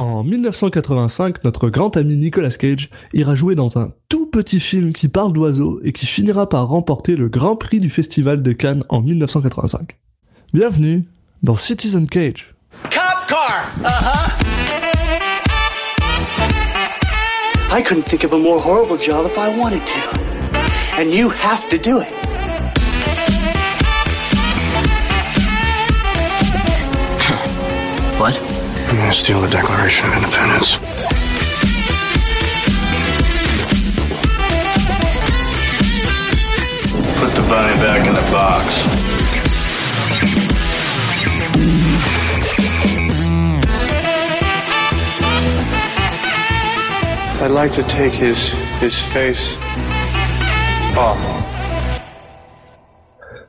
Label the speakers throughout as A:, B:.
A: En 1985, notre grand ami Nicolas Cage ira jouer dans un tout petit film qui parle d'oiseaux et qui finira par remporter le Grand Prix du Festival de Cannes en 1985. Bienvenue dans Citizen Cage.
B: Cop car! Uh-huh.
C: I couldn't think of a more horrible job if I wanted to. And you have to do it.
D: I'm gonna steal the Declaration of Independence.
E: Put the bunny back in the box.
D: I'd like to take his his face off.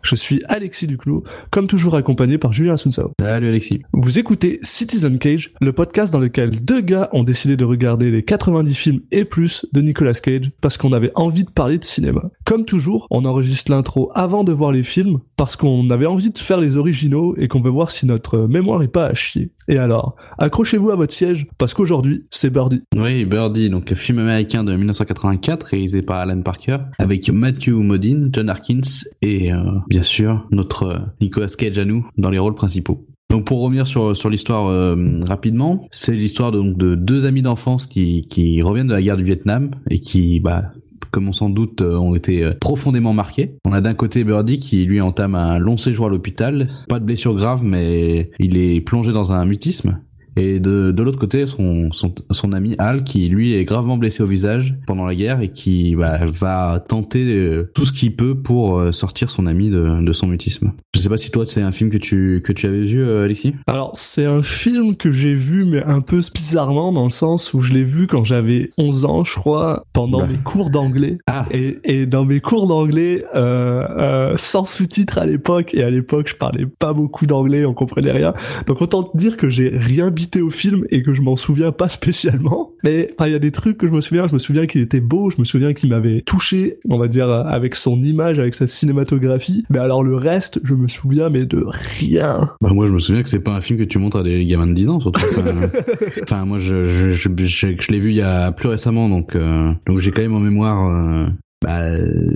A: Je suis Alexis Duclos, comme toujours accompagné par Julien Asunsao.
F: Salut Alexis.
A: Vous écoutez Citizen Cage, le podcast dans lequel deux gars ont décidé de regarder les 90 films et plus de Nicolas Cage parce qu'on avait envie de parler de cinéma. Comme toujours, on enregistre l'intro avant de voir les films parce qu'on avait envie de faire les originaux et qu'on veut voir si notre mémoire est pas à chier. Et alors, accrochez-vous à votre siège parce qu'aujourd'hui, c'est Birdie.
F: Oui, Birdie, donc film américain de 1984 réalisé par Alan Parker avec Matthew Modine, John Harkins et euh, bien sûr notre Nicolas Cage à nous dans les rôles principaux. Donc pour revenir sur sur l'histoire euh, rapidement, c'est l'histoire de, donc, de deux amis d'enfance qui qui reviennent de la guerre du Vietnam et qui bah comme on s'en doute, euh, ont été euh, profondément marqués. On a d'un côté Birdie qui lui entame un long séjour à l'hôpital, pas de blessure grave, mais il est plongé dans un mutisme. Et de, de l'autre côté, son, son, son ami Al, qui lui est gravement blessé au visage pendant la guerre et qui bah, va tenter euh, tout ce qu'il peut pour euh, sortir son ami de, de son mutisme. Je sais pas si toi c'est un film que tu que tu avais vu, euh, Alexis?
A: Alors, c'est un film que j'ai vu, mais un peu bizarrement, dans le sens où je l'ai vu quand j'avais 11 ans, je crois, pendant
F: Bah.
A: mes cours d'anglais.
F: Ah.
A: Et, et dans mes cours d'anglais, euh, euh, sans sous-titres à l'époque, et à l'époque, je parlais pas beaucoup d'anglais, on comprenait rien. Donc autant te dire que j'ai rien au film et que je m'en souviens pas spécialement. Mais il y a des trucs que je me souviens. Je me souviens qu'il était beau, je me souviens qu'il m'avait touché, on va dire, avec son image, avec sa cinématographie. Mais alors le reste, je me souviens, mais de rien.
F: Bah moi je me souviens que c'est pas un film que tu montres à des gamins de 10 ans surtout. Enfin, enfin, moi je je, je, je, je l'ai vu il y a plus récemment donc euh, donc j'ai quand même en mémoire euh, bah,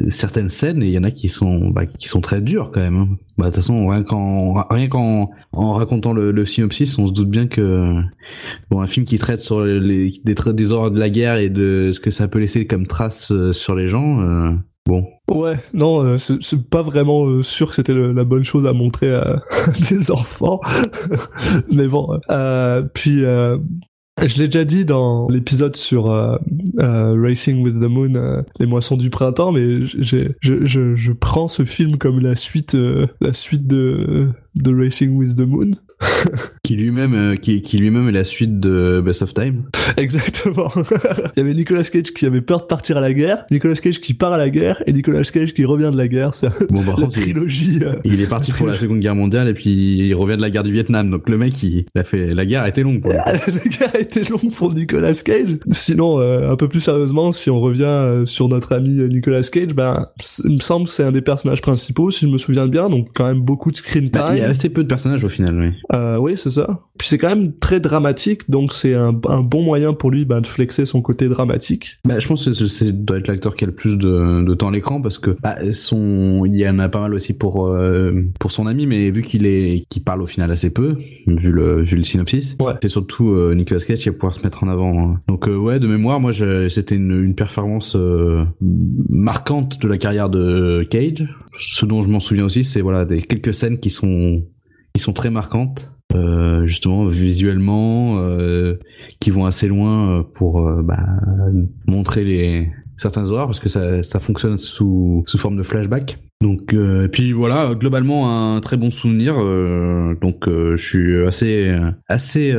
F: certaines scènes et il y en a qui sont bah, qui sont très dures quand même. hein. Bah de toute façon rien qu'en rien qu'en en racontant le, le synopsis on se doute bien que bon un film qui traite sur les des des horreurs de la guerre et de ce que ça peut laisser comme trace euh, sur les gens euh, bon
A: Ouais, non, euh, c'est pas vraiment euh, sûr que c'était la bonne chose à montrer à des enfants. Mais bon, euh, puis euh, je l'ai déjà dit dans l'épisode sur euh, euh, Racing with the Moon, euh, les moissons du printemps, mais je, je, je prends ce film comme la suite, la suite de Racing with the Moon.
F: qui lui-même euh, qui, qui lui-même est la suite de Best of Time
A: Exactement. Il y avait Nicolas Cage qui avait peur de partir à la guerre, Nicolas Cage qui part à la guerre et Nicolas Cage qui revient de la guerre. C'est
F: bon par
A: la
F: contre il-
A: trilogie. euh,
F: Il est parti pour la Seconde Guerre mondiale et puis il revient de la guerre du Vietnam. Donc le mec, il a fait la guerre a été longue. Pour lui.
A: La guerre a été longue pour Nicolas Cage. Sinon, euh, un peu plus sérieusement, si on revient sur notre ami Nicolas Cage, ben, il me semble que c'est un des personnages principaux, si je me souviens bien, donc quand même beaucoup de screen
F: Bah, il y a
A: time.
F: assez peu de personnages au final. Oui.
A: Euh, oui, c'est ça. Puis c'est quand même très dramatique, donc c'est un, un bon moyen pour lui ben, de flexer son côté dramatique.
F: Bah, je pense que c'est- doit être l'acteur qui a le plus de, de temps à l'écran parce que bah, son il y en a pas mal aussi pour euh, pour son ami, mais vu qu'il est qu'il parle au final assez peu, vu le vu le synopsis,
A: Ouais.
F: c'est surtout euh, Nicolas Cage qui va pouvoir se mettre en avant. hein. Donc ouais, de mémoire, moi c'était une, une performance marquante de la carrière de Cage. Ce dont je m'en souviens aussi, c'est voilà des quelques scènes qui sont qui sont très marquantes. euh, justement visuellement euh, qui vont assez loin euh, pour euh, bah, montrer les certains horreurs parce que ça, ça fonctionne sous, sous forme de flashback. Donc euh, et puis voilà, globalement un très bon souvenir. euh, donc euh, je suis assez assez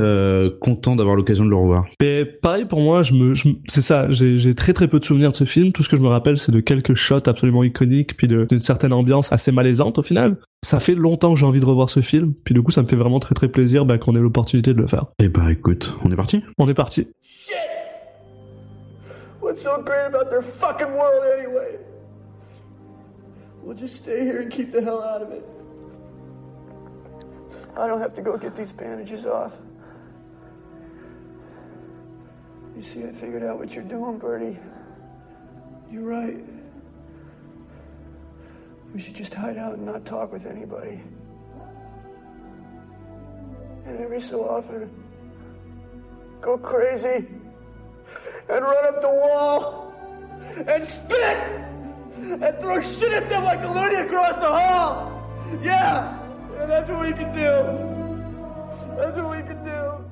F: content d'avoir l'occasion de le revoir.
A: Mais pareil pour moi, je me, je c'est ça, j'ai j'ai très très peu de souvenirs de ce film. Tout ce que je me rappelle, c'est de quelques shots absolument iconiques, puis de- d'une certaine ambiance assez malaisante au final. Ça fait longtemps que j'ai envie de revoir ce film, puis du coup, ça me fait vraiment très très plaisir bah, qu'on ait l'opportunité de le faire.
F: Et bah écoute, on est parti.
A: On est parti.
B: What's so great about their fucking world anyway? We'll just stay here and keep the hell out of it. I don't have to go get these bandages off. You see, I figured out what you're doing, Bertie. You're right. We should just hide out and not talk with anybody. And every so often, go crazy and run up the wall and spit and throw shit at them like a loony across the hall. Yeah, yeah that's what we can do. That's what we can do.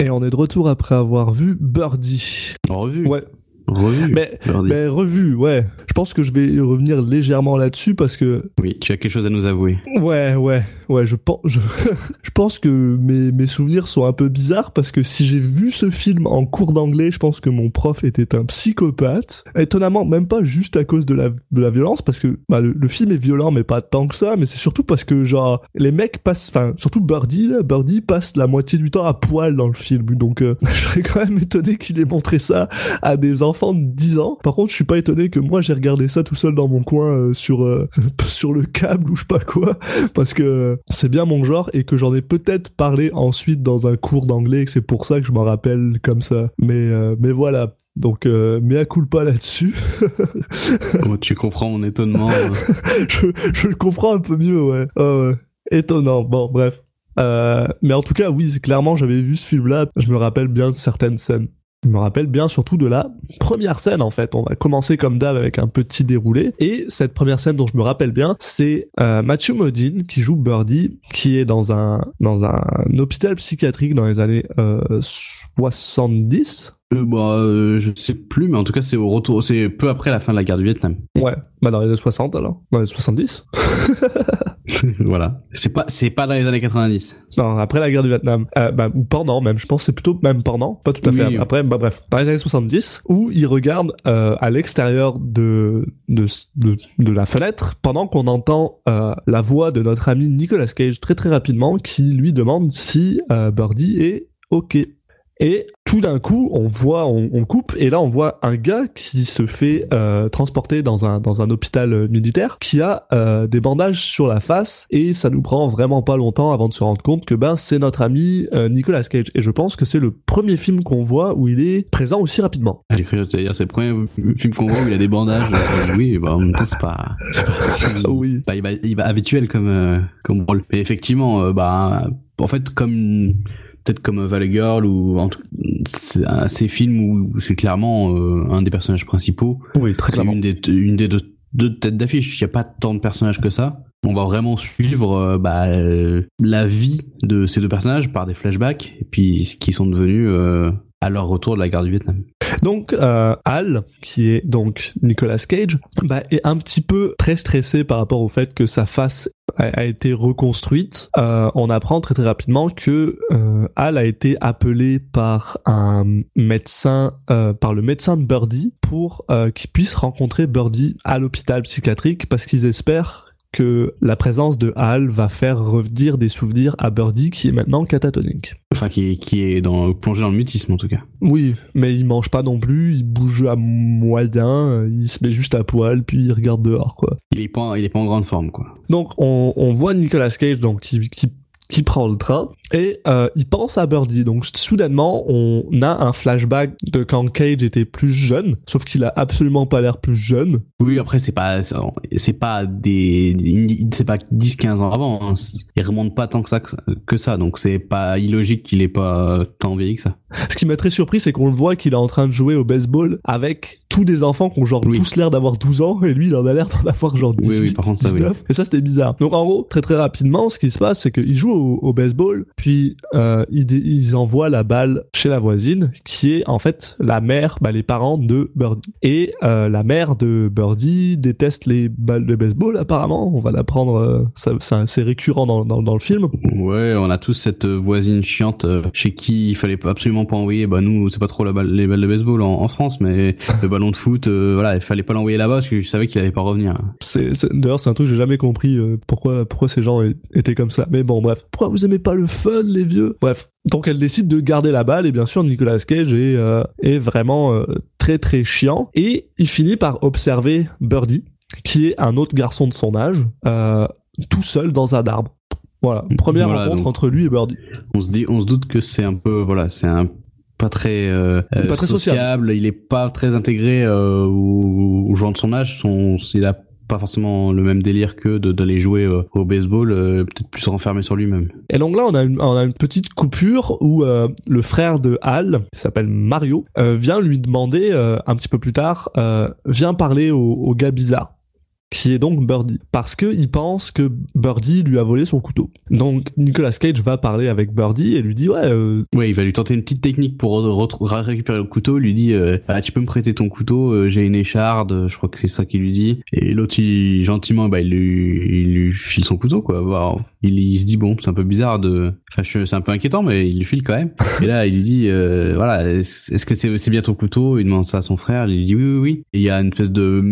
A: Et on est de retour après avoir vu Birdie.
F: Revu.
A: Ouais.
F: Revu.
A: Mais, mais revu, ouais. Je pense que je vais revenir légèrement là-dessus parce que
F: Oui, tu as quelque chose à nous avouer.
A: Ouais, ouais, ouais, je pense, je, je pense que mes, mes souvenirs sont un peu bizarres parce que si j'ai vu ce film en cours d'anglais, je pense que mon prof était un psychopathe. Étonnamment, même pas juste à cause de la, de la violence parce que bah, le, le film est violent mais pas tant que ça, mais c'est surtout parce que genre les mecs passent, enfin surtout Birdie, là, Birdie passe la moitié du temps à poil dans le film, donc euh, je serais quand même étonné qu'il ait montré ça à des enfants de 10 ans. Par contre, je suis pas étonné que moi j'ai regardé ça tout seul dans mon coin euh, sur euh, sur le câble ou je sais pas quoi parce que c'est bien mon genre et que j'en ai peut-être parlé ensuite dans un cours d'anglais et que c'est pour ça que je m'en rappelle comme ça. Mais euh, mais voilà. Donc euh, mea culpa là-dessus.
F: Oh, tu comprends mon étonnement. euh.
A: je, je le comprends un peu mieux, ouais. Ah. Étonnant. Bon, bref. Euh, mais en tout cas, oui, clairement, j'avais vu ce film-là. Je me rappelle bien de certaines scènes. Je me rappelle bien surtout de la première scène en fait. On va commencer comme d'hab avec un petit déroulé. Et cette première scène dont je me rappelle bien, c'est euh, Matthew Modine qui joue Birdie, qui est dans un dans un hôpital psychiatrique dans les années euh, 70.
F: Euh, bah, euh, je sais plus, mais en tout cas, c'est au retour, c'est peu après la fin de la guerre du Vietnam.
A: Ouais, bah dans les années 60 alors, dans les 70.
F: voilà. C'est pas, c'est pas dans les années 90.
A: Non, après la guerre du Vietnam. Euh, bah, ou pendant même, je pense c'est plutôt même pendant, pas tout à fait
F: Oui.
A: après, bah bref. Dans les années 70, où il regarde euh, à l'extérieur de, de, de, de la fenêtre, pendant qu'on entend euh, la voix de notre ami Nicolas Cage très très rapidement, qui lui demande si euh, Birdie est OK. Et tout d'un coup, on voit, on, on coupe, et là on voit un gars qui se fait euh, transporter dans un dans un hôpital euh, militaire, qui a euh, des bandages sur la face, et ça nous prend vraiment pas longtemps avant de se rendre compte que ben c'est notre ami euh, Nicolas Cage. Et je pense que c'est le premier film qu'on voit où il est présent aussi rapidement.
F: J'ai cru dire, c'est le premier film qu'on voit où il a des bandages. Euh, oui, bah, en même temps, c'est pas, c'est pas si,
A: Ah oui.
F: bah, il va, il va habituel comme, euh, comme rôle. Mais effectivement, euh, bah, en fait, comme, peut-être comme Valley Girl ou en tout, ces films où, où c'est clairement euh, un des personnages principaux.
A: Oui, très
F: C'est une des, une des deux, deux têtes d'affiche. Il n'y a pas tant de personnages que ça. On va vraiment suivre euh, bah, euh, la vie de ces deux personnages par des flashbacks et puis ce qu'ils sont devenus à leur retour de la guerre du Vietnam.
A: Donc euh, Al, qui est donc Nicolas Cage, bah, est un petit peu très stressé par rapport au fait que sa face a, été reconstruite. Euh, on apprend très très rapidement que euh, Al a été appelé par un médecin, euh, par le médecin de Birdie, pour euh, qu'il puisse rencontrer Birdie à l'hôpital psychiatrique parce qu'ils espèrent que la présence de Al va faire revenir des souvenirs à Birdie qui est maintenant catatonique.
F: Enfin, qui, qui est dans, plongé dans le mutisme en tout cas.
A: Oui, mais il mange pas non plus, il bouge à moyen, il se met juste à poil, puis il regarde dehors, quoi.
F: Il est pas, il est pas en grande forme quoi.
A: Donc on, on voit Nicolas Cage donc qui, qui, qui prend le train et euh, il pense à Birdie. Donc soudainement on a un flashback de quand Cage était plus jeune, sauf qu'il a absolument pas l'air plus jeune.
F: Oui, après c'est pas, c'est pas des, c'est pas 10-15 ans avant. Hein. Il remonte pas tant que ça, que ça. Donc c'est pas illogique qu'il ait pas tant vieilli que ça.
A: Ce qui m'a très surpris, c'est qu'on le voit qu'il est en train de jouer au baseball avec tous des enfants qui ont genre
F: Oui.
A: tous l'air d'avoir 12 ans et lui il en a l'air d'en avoir genre 18,
F: Oui, oui, par contre, ça, oui.
A: 19. Et ça c'était bizarre. Donc en gros, très très rapidement, ce qui se passe, c'est qu'il joue au, au baseball, puis euh, il, dé- il envoie la balle chez la voisine, qui est en fait la mère, bah, les parents de Birdie. Et euh, la mère de Birdie déteste les balles de baseball apparemment. On va l'apprendre, euh, ça, c'est récurrent dans, dans, dans le film.
F: Ouais, on a tous cette euh, voisine chiante euh, chez qui il fallait absolument pas envoyer. Bah nous, c'est pas trop la balle, les balles de baseball en, en France, mais le ballon de foot, euh, voilà, il fallait pas l'envoyer là-bas parce que je savais qu'il allait pas revenir.
A: C'est, d'ailleurs, c'est un truc que j'ai jamais compris euh, pourquoi pourquoi ces gens étaient comme ça. Mais bon, bref. Pourquoi vous aimez pas le fun, les vieux? Bref. Donc elle décide de garder la balle et bien sûr Nicolas Cage est euh, est vraiment euh, très très chiant et il finit par observer Birdie qui est un autre garçon de son âge euh, tout seul dans un arbre. Voilà, première
F: Voilà,
A: rencontre entre lui et Birdie.
F: On se dit, on se doute que c'est un peu, voilà, c'est un pas très, euh,
A: Il pas très
F: sociable, il est pas très intégré euh, aux, aux gens de son âge. Son, il a pas forcément le même délire que d'aller jouer euh, au baseball, euh, peut-être plus renfermé sur lui-même.
A: Et donc là, on a une, on a une petite coupure où euh, le frère de Hal, qui s'appelle Mario, vient lui demander un petit peu plus tard, vient parler au, au gars bizarre qui est donc Birdie, parce que il pense que Birdie lui a volé son couteau. Donc Nicolas Cage va parler avec Birdie et lui dit ouais, euh,
F: Ouais, il va lui tenter une petite technique pour re- re- récupérer le couteau. Il lui dit euh, ah, tu peux me prêter ton couteau, euh, j'ai une écharde. Je crois que c'est ça qu'il lui dit. Et l'autre, il, gentiment, bah il lui, il lui file son couteau quoi. Bah, il, il se dit bon, c'est un peu bizarre de, enfin c'est un peu inquiétant, mais il lui file quand même. Et là, il lui dit euh, voilà, est-ce que c'est c'est bien ton couteau? Il demande ça à son frère. Il lui dit oui oui oui. Et il y a une espèce de,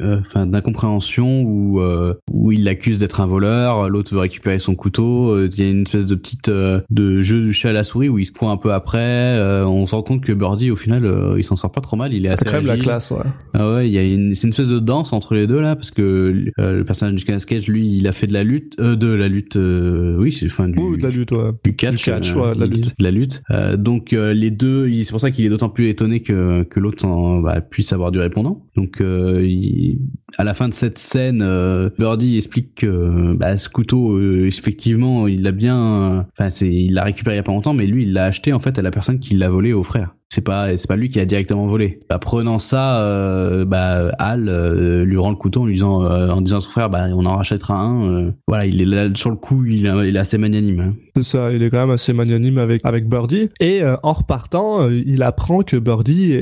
F: euh, enfin d'incompréhension où euh, où il l'accuse d'être un voleur. L'autre veut récupérer son couteau. euh, Il y a une espèce de petite euh, de jeu du chat à la souris où il se court un peu après. euh, on se rend compte que Birdie au final euh, il s'en sort pas trop mal. Il est assez
A: même la classe, ouais.
F: Ah ouais, il y a une, c'est une espèce de danse entre les deux là, parce que euh, le personnage du Cage, lui, il a fait de la lutte, euh, de la lutte, euh, oui, c'est fin du,
A: Ouh, de la lutte, ouais.
F: du catch,
A: Du catch,
F: euh,
A: ouais, la
F: ils
A: lutte.
F: la lutte. Euh, donc euh, les deux, il- c'est pour ça qu'il est d'autant plus étonné que que l'autre bah, puisse avoir du répondant. Donc euh, il- à la fin de cette scène, euh, Birdie explique que bah, ce couteau, euh, effectivement, il l'a bien, enfin c'est, il l'a récupéré il y a pas longtemps, mais lui, il l'a acheté en fait à la personne qui l'a volé au frère. C'est pas, c'est pas lui qui l'a directement volé. Apprenant ça, euh, bah Al euh, lui rend le couteau en lui disant, euh, en disant à son frère, bah on en rachètera un. euh. voilà, il est là sur le coup, il, est- assez magnanime. hein.
A: C'est ça, il est quand même assez magnanime avec avec Birdie. Et euh, en repartant, euh, il apprend que Birdie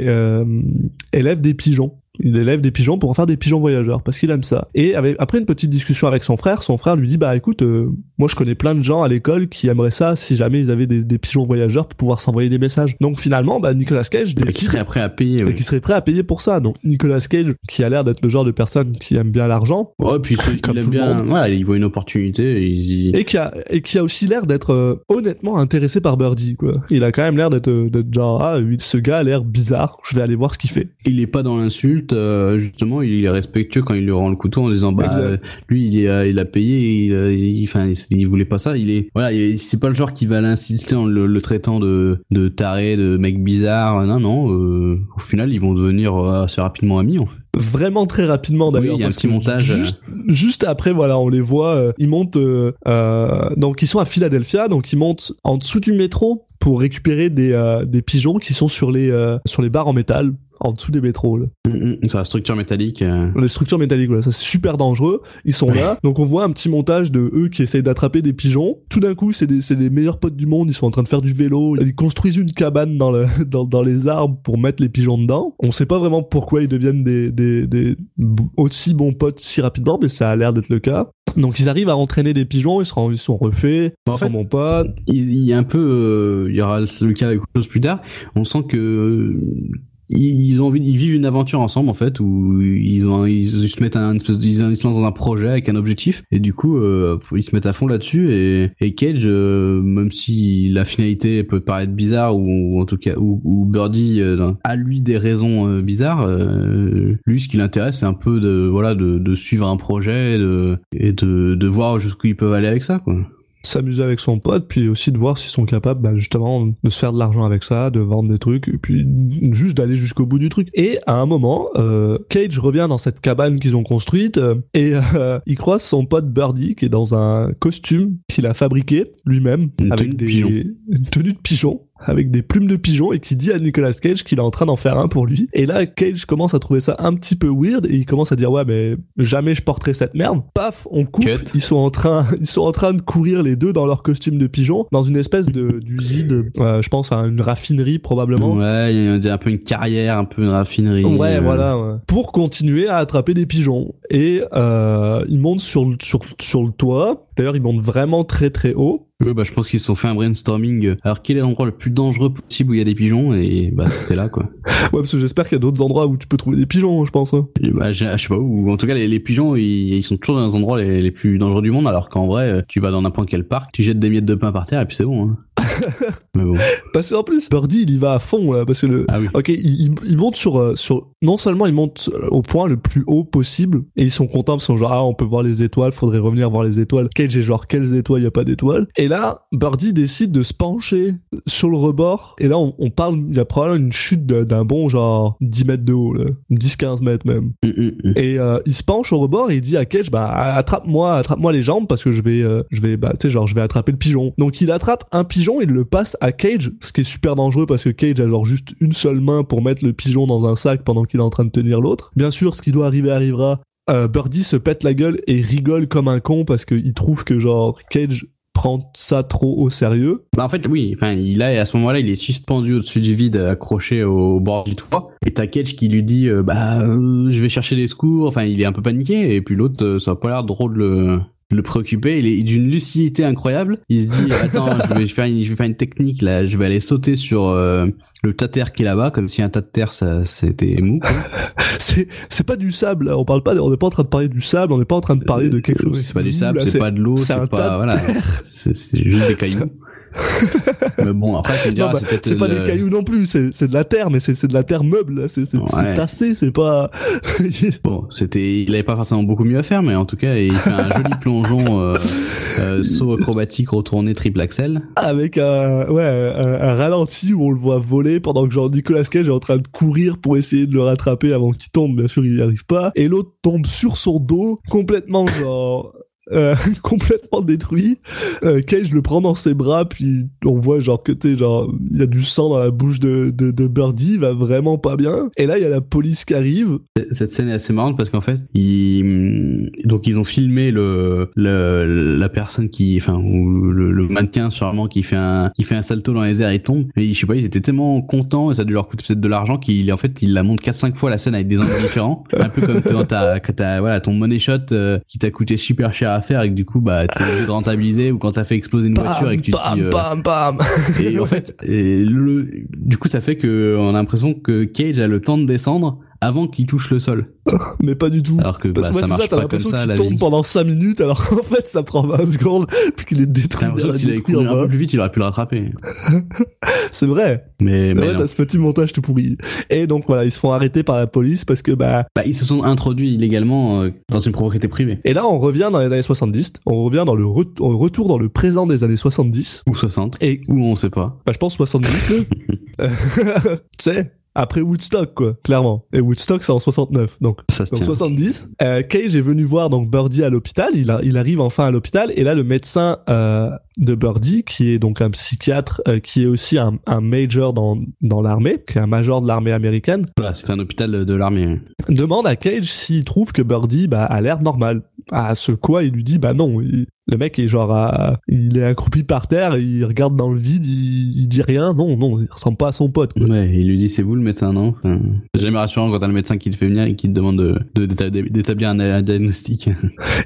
A: élève des pigeons. Il élève des pigeons pour en faire des pigeons voyageurs parce qu'il aime ça. Et avec, après une petite discussion avec son frère, son frère lui dit bah écoute, euh, moi je connais plein de gens à l'école qui aimeraient ça si jamais ils avaient des, des pigeons voyageurs pour pouvoir s'envoyer des messages. Donc finalement, bah Nicolas Cage
F: Et
A: décide
F: qui serait prêt à payer.
A: et
F: ouais.
A: qui serait prêt à payer pour ça. Donc Nicolas Cage, qui a l'air d'être le genre de personne qui aime bien l'argent,
F: Ouais, puis il
A: Comme
F: aime
A: tout le
F: bien,
A: monde.
F: voilà, il voit une opportunité, et il
A: et qui a et qui a aussi l'air d'être euh, honnêtement intéressé par Birdie quoi. Il a quand même l'air d'être euh, d'être genre ah oui, ce gars a l'air bizarre, je vais aller voir ce qu'il fait.
F: il est pas dans l'insulte, euh, justement, il est respectueux quand il lui rend le couteau en disant, bah, euh, lui, il, est, euh, il a payé, il, il- enfin, il, il voulait pas ça, il est, voilà, il- c'est pas le genre qui va l'insulter en le, le traitant de, de taré, de mec bizarre, non, non, euh, au final, ils vont devenir assez rapidement amis, en fait.
A: Vraiment très rapidement
F: Oui,
A: d'ailleurs.
F: il y a un petit montage,
A: Juste, juste après voilà, on les voit, euh, ils montent euh, euh, donc ils sont à Philadelphia, donc ils montent en dessous du métro pour récupérer des des pigeons qui sont sur les sur les barres en métal en dessous des métros. Là.
F: Mm, mm, Sur la structure métallique, euh,
A: Les structures métalliques, voilà, ça c'est super dangereux. Ils sont là, donc on voit un petit montage de eux qui essayent d'attraper des pigeons. Tout d'un coup, c'est des, c'est les meilleurs potes du monde. Ils sont en train de faire du vélo. Ils construisent une cabane dans, le, dans, dans les arbres pour mettre les pigeons dedans. On sait pas vraiment pourquoi ils deviennent des, des, des aussi bons potes si rapidement, mais ça a l'air d'être le cas. Donc ils arrivent à entraîner des pigeons. Ils sont, ils sont refaits.
F: En
A: En
F: fait,
A: mon pote.
F: il, il y a un peu, euh, il y aura le cas avec autre chose plus tard. On sent que ils ont envie, ils vivent une aventure ensemble en fait, où ils ont, ils, se mettent un ils, se lancent dans un projet avec un objectif, et du coup, euh, ils se mettent à fond là-dessus. Et, et Cage, euh, même si la finalité peut paraître bizarre, ou, en tout cas, ou, ou Birdie euh, a lui des raisons euh, bizarres, euh, lui, ce qui l'intéresse, c'est un peu de, voilà, de, de suivre un projet, et de, et de, de voir jusqu'où ils peuvent aller avec ça, quoi.
A: S'amuser avec son pote, puis aussi de voir s'ils sont capables, bah, justement, de se faire de l'argent avec ça, de vendre des trucs, et puis juste d'aller jusqu'au bout du truc. Et à un moment, euh, Cage revient dans cette cabane qu'ils ont construite, euh, et euh, il croise son pote Birdie, qui est dans un costume qu'il a fabriqué lui-même, avec
F: de
A: des
F: pigeon.
A: une tenue de pigeon avec des plumes de pigeon et qui dit à Nicolas Cage qu'il est en train d'en faire un pour lui. Et là, Cage commence à trouver ça un petit peu weird et il commence à dire ouais mais jamais je porterai cette merde. Paf, on coupe.
F: Cut.
A: Ils sont en train, ils sont en train de courir les deux dans leur costume de pigeon dans une espèce de d'usine, euh, je pense à une raffinerie probablement.
F: Ouais, il y a un peu une carrière, un peu une raffinerie.
A: Ouais,
F: euh,
A: voilà. ouais. Pour continuer à attraper des pigeons. Et euh, ils montent sur le, sur, sur le toit. D'ailleurs, ils montent vraiment très très haut.
F: Bah, je pense qu'ils se sont fait un brainstorming. euh, Alors, quel est l'endroit le plus dangereux possible où il y a des pigeons Et bah, c'était là, quoi.
A: Ouais, parce que j'espère qu'il y a d'autres endroits où tu peux trouver des pigeons, je pense. hein.
F: Et bah, j'ai- je sais pas où. En tout cas, les, les pigeons, ils, ils sont toujours dans les endroits les, les plus dangereux du monde. Alors qu'en vrai, euh, tu vas dans n'importe quel parc, tu jettes des miettes de pain par terre et puis c'est bon. Hein. Mais bon.
A: Parce qu'en plus, Birdie, il y va à fond, là, parce que le,
F: Ah oui.
A: Ok, il, il- il monte sur, euh, sur, non seulement il monte au point le plus haut possible, et ils sont contents, parce qu'ils sont genre, ah, on peut voir les étoiles, faudrait revenir voir les étoiles. Cage est genre, quelles étoiles, y a pas d'étoiles. Et là, là, Birdie décide de se pencher sur le rebord. Et là, on, on parle, il y a probablement une chute d'un bon genre 10 mètres de haut, là. 10-15 mètres même.
F: Mm, mm, mm.
A: Et euh, il se penche au rebord et il dit à Cage, bah attrape-moi, attrape-moi les jambes parce que je vais, euh, je vais, bah tu sais genre je vais attraper le pigeon. Donc il attrape un pigeon, il le passe à Cage, ce qui est super dangereux parce que Cage a genre juste une seule main pour mettre le pigeon dans un sac pendant qu'il est en train de tenir l'autre. Bien sûr, ce qui doit arriver arrivera. Euh, Birdie se pète la gueule et rigole comme un con parce qu'il trouve que genre Cage prend ça trop au sérieux.
F: Bah en fait oui, enfin il a à ce moment-là il est suspendu au-dessus du vide, accroché au bord du toit. Et t'as Cage qui lui dit euh, bah euh, je vais chercher les secours. Enfin il est un peu paniqué et puis l'autre euh, ça a pas l'air drôle le préoccuper. Il est d'une lucidité incroyable. Il se dit attends je vais faire une, je vais faire une technique là, je vais aller sauter sur euh, le tas de terre qui est là-bas comme si un tas de terre ça c'était mou.
A: C'est c'est pas du sable, là. on parle pas, de- on n'est pas en train de parler du sable, on n'est pas en train de parler de quelque chose.
F: Euh, c'est pas du sable, c'est pas de l'eau,
A: c'est
F: pas
A: de
F: voilà, c'est juste des cailloux. mais bon après tu me
A: Non,
F: diras
A: bah,
F: c'est peut-être
A: c'est pas
F: le-
A: des cailloux non plus, c'est de la terre, mais c'est de la terre meuble. C'est
F: Ouais.
A: tassé, c'est pas.
F: Bon, c'était, il avait pas forcément beaucoup mieux à faire, mais en tout cas, il fait un joli plongeon, euh, euh, saut acrobatique retourné triple axel.
A: Avec un ouais un, un ralenti où on le voit voler pendant que genre Nicolas Cage est en train de courir pour essayer de le rattraper avant qu'il tombe. Bien sûr, il y arrive pas. Et l'autre tombe sur son dos, complètement genre. Euh, complètement détruit. Euh, Cage le prend dans ses bras, puis on voit genre que t'es genre il y a du sang dans la bouche de, de, de Birdie, il va vraiment pas bien. Et là il y a la police qui arrive.
F: Cette scène est assez marrante parce qu'en fait, ils, donc ils ont filmé le, la personne qui, enfin, ou le, mannequin sûrement qui fait un, qui fait un salto dans les airs et tombe. Et je sais pas, ils étaient tellement contents et ça a dû leur coûter peut-être de l'argent qu'il, en fait, il la monte 4-5 fois la scène avec des angles différents. Un peu comme quand t'as, voilà, ton money shot euh, qui t'a coûté super cher à faire et que du coup, bah, t'es obligé de rentabiliser ou quand t'as fait exploser une voiture et que tu te
A: bam,
F: dis, euh,
A: bam, bam.
F: Et en fait, et le, du coup, ça fait que on a l'impression que Cage a le temps de descendre avant qu'il touche le sol.
A: mais pas du tout.
F: Alors que
A: Parce
F: bah,
A: que
F: ça
A: moi, c'est
F: marche
A: ça, t'as
F: pas comme
A: l'impression qu'il tombe
F: vie.
A: pendant 5 minutes, alors qu'en fait, ça prend 20 secondes, puis qu'il est détruit
F: s'il avait couru un peu plus vite, il aurait pu le rattraper.
A: C'est vrai.
F: Mais,
A: Mais
F: mais
A: ouais, t'as ce petit montage tout pourri. Et donc, voilà, ils se font arrêter par la police parce que, bah,
F: Bah, ils se sont introduits illégalement euh, dans une propriété privée.
A: et là, on revient dans les années 70, on revient dans le re- on retour dans le présent des années 70,
F: Ou 60.
A: et,
F: Ou on sait pas.
A: bah, je pense 70, là. Euh, tu sais, après Woodstock, quoi, clairement. Et Woodstock, c'est en 69, donc.
F: Ça se
A: Donc
F: tient.
A: 70. Euh, Cage est venu voir donc Birdie à l'hôpital. Il, a- il arrive enfin à l'hôpital et là le médecin euh, de Birdie, qui est donc un psychiatre, euh, qui est aussi un, un major dans dans l'armée, qui est un major de l'armée américaine,
F: Voilà, c'est un hôpital de l'armée.
A: demande à Cage s'il trouve que Birdie bah, a l'air normal. À ce quoi il lui dit bah non. il- le mec est genre à- il est accroupi par terre, il regarde dans le vide, il, il dit rien. Non non, il ressemble pas à son pote. quoi.
F: Ouais, il lui dit c'est vous le médecin, non? Enfin, C'est jamais rassurant quand t'as le médecin qui te fait venir et qui te demande de- de- d'éta- d'établir un, un diagnostic.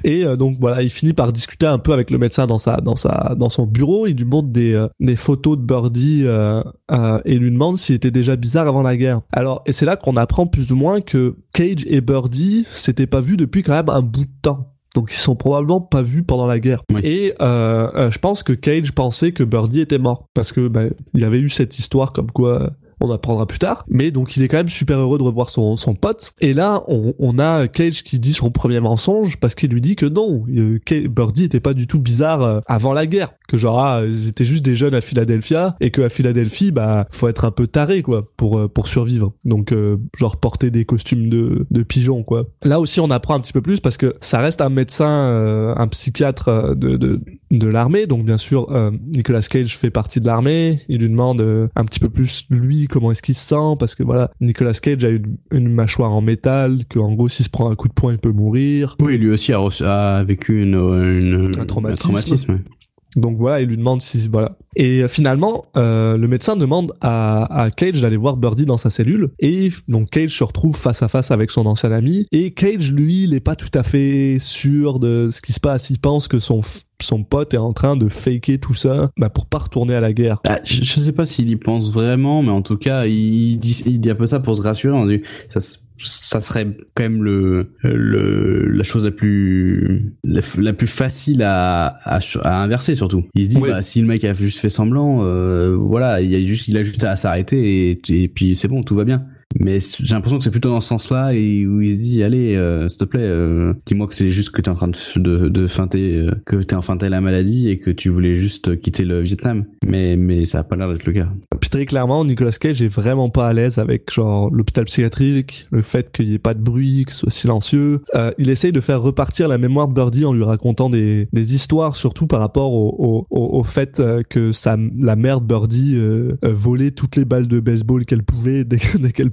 A: Et euh, donc voilà, il finit par discuter un peu avec le médecin dans sa dans sa dans son bureau. Il lui montre des euh, des photos de Birdie euh, euh, et lui demande s'il était déjà bizarre avant la guerre. Alors et c'est là qu'on apprend plus ou moins que Cage et Birdie s'étaient pas vus depuis quand même un bout de temps. Donc ils sont probablement pas vus pendant la guerre.
F: Oui.
A: Et euh, euh, je pense que Cage pensait que Birdie était mort parce que ben il avait eu cette histoire comme quoi euh, on apprendra plus tard. Mais donc il est quand même super heureux de revoir son, son pote. Et là, on, on a Cage qui dit son premier mensonge parce qu'il lui dit que non, euh, Ca- Birdie était pas du tout bizarre euh, avant la guerre. Que genre, ah, ils étaient juste des jeunes à Philadelphia et que à Philadelphie, bah, faut être un peu taré, quoi, pour, euh, pour survivre. Donc, euh, genre, porter des costumes de, de pigeons, quoi. Là aussi, on apprend un petit peu plus parce que ça reste un médecin, euh, un psychiatre euh, de, de, de l'armée. Donc, bien sûr, euh, Nicolas Cage fait partie de l'armée. Il lui demande euh, un petit peu plus, lui, comment est-ce qu'il se sent parce que voilà, Nicolas Cage a une, une mâchoire en métal, que en gros, s'il se prend un coup de poing, il peut mourir.
F: oui, lui aussi a, reçu- a vécu une, une-
A: Un traumatisme.
F: ouais.
A: Donc voilà, il lui demande si voilà. Et euh, finalement, euh, le médecin demande à, à Cage d'aller voir Birdie dans sa cellule. Et donc Cage se retrouve face à face avec son ancien ami. Et Cage, lui, il est pas tout à fait sûr de ce qui se passe. Il pense que son son pote est en train de faker tout ça bah, pour pas retourner à la guerre.
F: Ah, je, je sais pas s'il y pense vraiment, mais en tout cas, il dit, il dit un peu ça pour se rassurer. On dit, ça, serait quand même le, le la chose la plus la, la plus facile à, à, inverser surtout. Il se dit,
A: Oui.
F: bah, si le mec a juste fait semblant, euh, voilà, il a juste il a juste à s'arrêter et, et puis c'est bon, tout va bien. Mais j'ai l'impression que c'est plutôt dans ce sens-là et où il se dit allez euh, s'il te plaît euh, dis-moi que c'est juste que t'es en train de de, de feinter euh, que t'es en feinter la maladie et que tu voulais juste quitter le Vietnam mais mais ça a pas l'air d'être le cas
A: Puis très clairement, Nicolas Cage est vraiment pas à l'aise avec genre l'hôpital psychiatrique, le fait qu'il y ait pas de bruit, que ce soit silencieux. Euh, il essaye de faire repartir la mémoire de Birdie en lui racontant des, des histoires, surtout par rapport au, au, au, fait euh, que sa, la mère de Birdie euh, volait toutes les balles de baseball qu'elle pouvait dès, dès qu'elle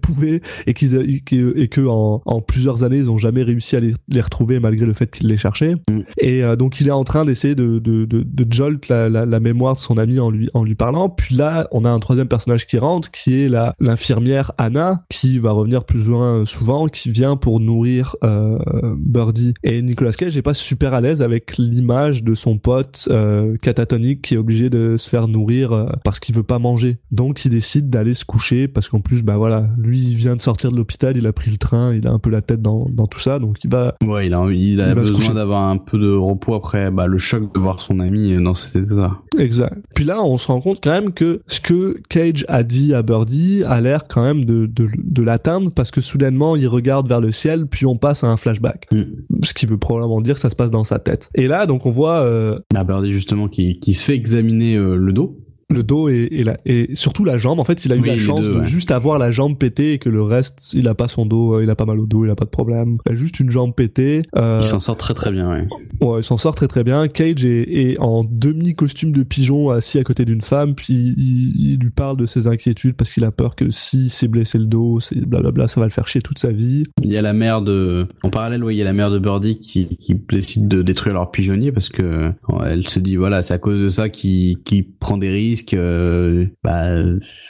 A: et qu'ils que, et que en, en plusieurs années ils ont jamais réussi à les, les retrouver malgré le fait qu'ils les cherchaient.
F: Mm.
A: Et euh, donc il est en train d'essayer de, de, de, de jolt la, la, la mémoire de son ami en lui en lui parlant. Puis là, on a un troisième personnage qui rentre, qui est la l'infirmière Anna, qui va revenir plus ou moins souvent, qui vient pour nourrir euh, Birdie. Et Nicolas Cage est pas super à l'aise avec l'image de son pote euh, catatonique qui est obligé de se faire nourrir parce qu'il veut pas manger. Donc il décide d'aller se coucher parce qu'en plus, bah voilà, lui il vient de sortir de l'hôpital, il a pris le train, il a un peu la tête dans, dans tout ça, donc il va
F: ouais il a il
A: Il
F: besoin d'avoir un peu de repos après bah le choc de voir son ami dans cet état
A: Exact. Puis là, on se rend compte quand même que ce que Cage a dit à Birdie a l'air quand même de, de, de l'atteindre parce que soudainement, il regarde vers le ciel, puis on passe à un flashback.
F: Mm.
A: Ce qui veut probablement dire que ça se passe dans sa tête. Et là, donc on voit euh,
F: bah Birdie justement qui qui se fait examiner euh, le dos
A: le dos et, et, la, et surtout la jambe. En fait, il a eu
F: Oui,
A: la chance
F: deux,
A: de
F: ouais.
A: juste avoir la jambe pétée et que le reste, il a pas son dos, euh, il a pas mal au dos, il a pas de problème. Il a juste une jambe pétée. Euh,
F: il s'en sort très très bien ouais
A: Ouais, il s'en sort très très bien. Cage est, est en demi costume de pigeon assis à côté d'une femme, puis il, il lui parle de ses inquiétudes parce qu'il a peur que si s'est blessé le dos, c'est blablabla, ça va le faire chier toute sa vie.
F: Il y a la mère de, en parallèle, oui, il y a la mère de Birdie qui, qui décide de détruire leur pigeonnier parce que elle se dit voilà, c'est à cause de ça qu'il qui prend des risques. Euh, bah,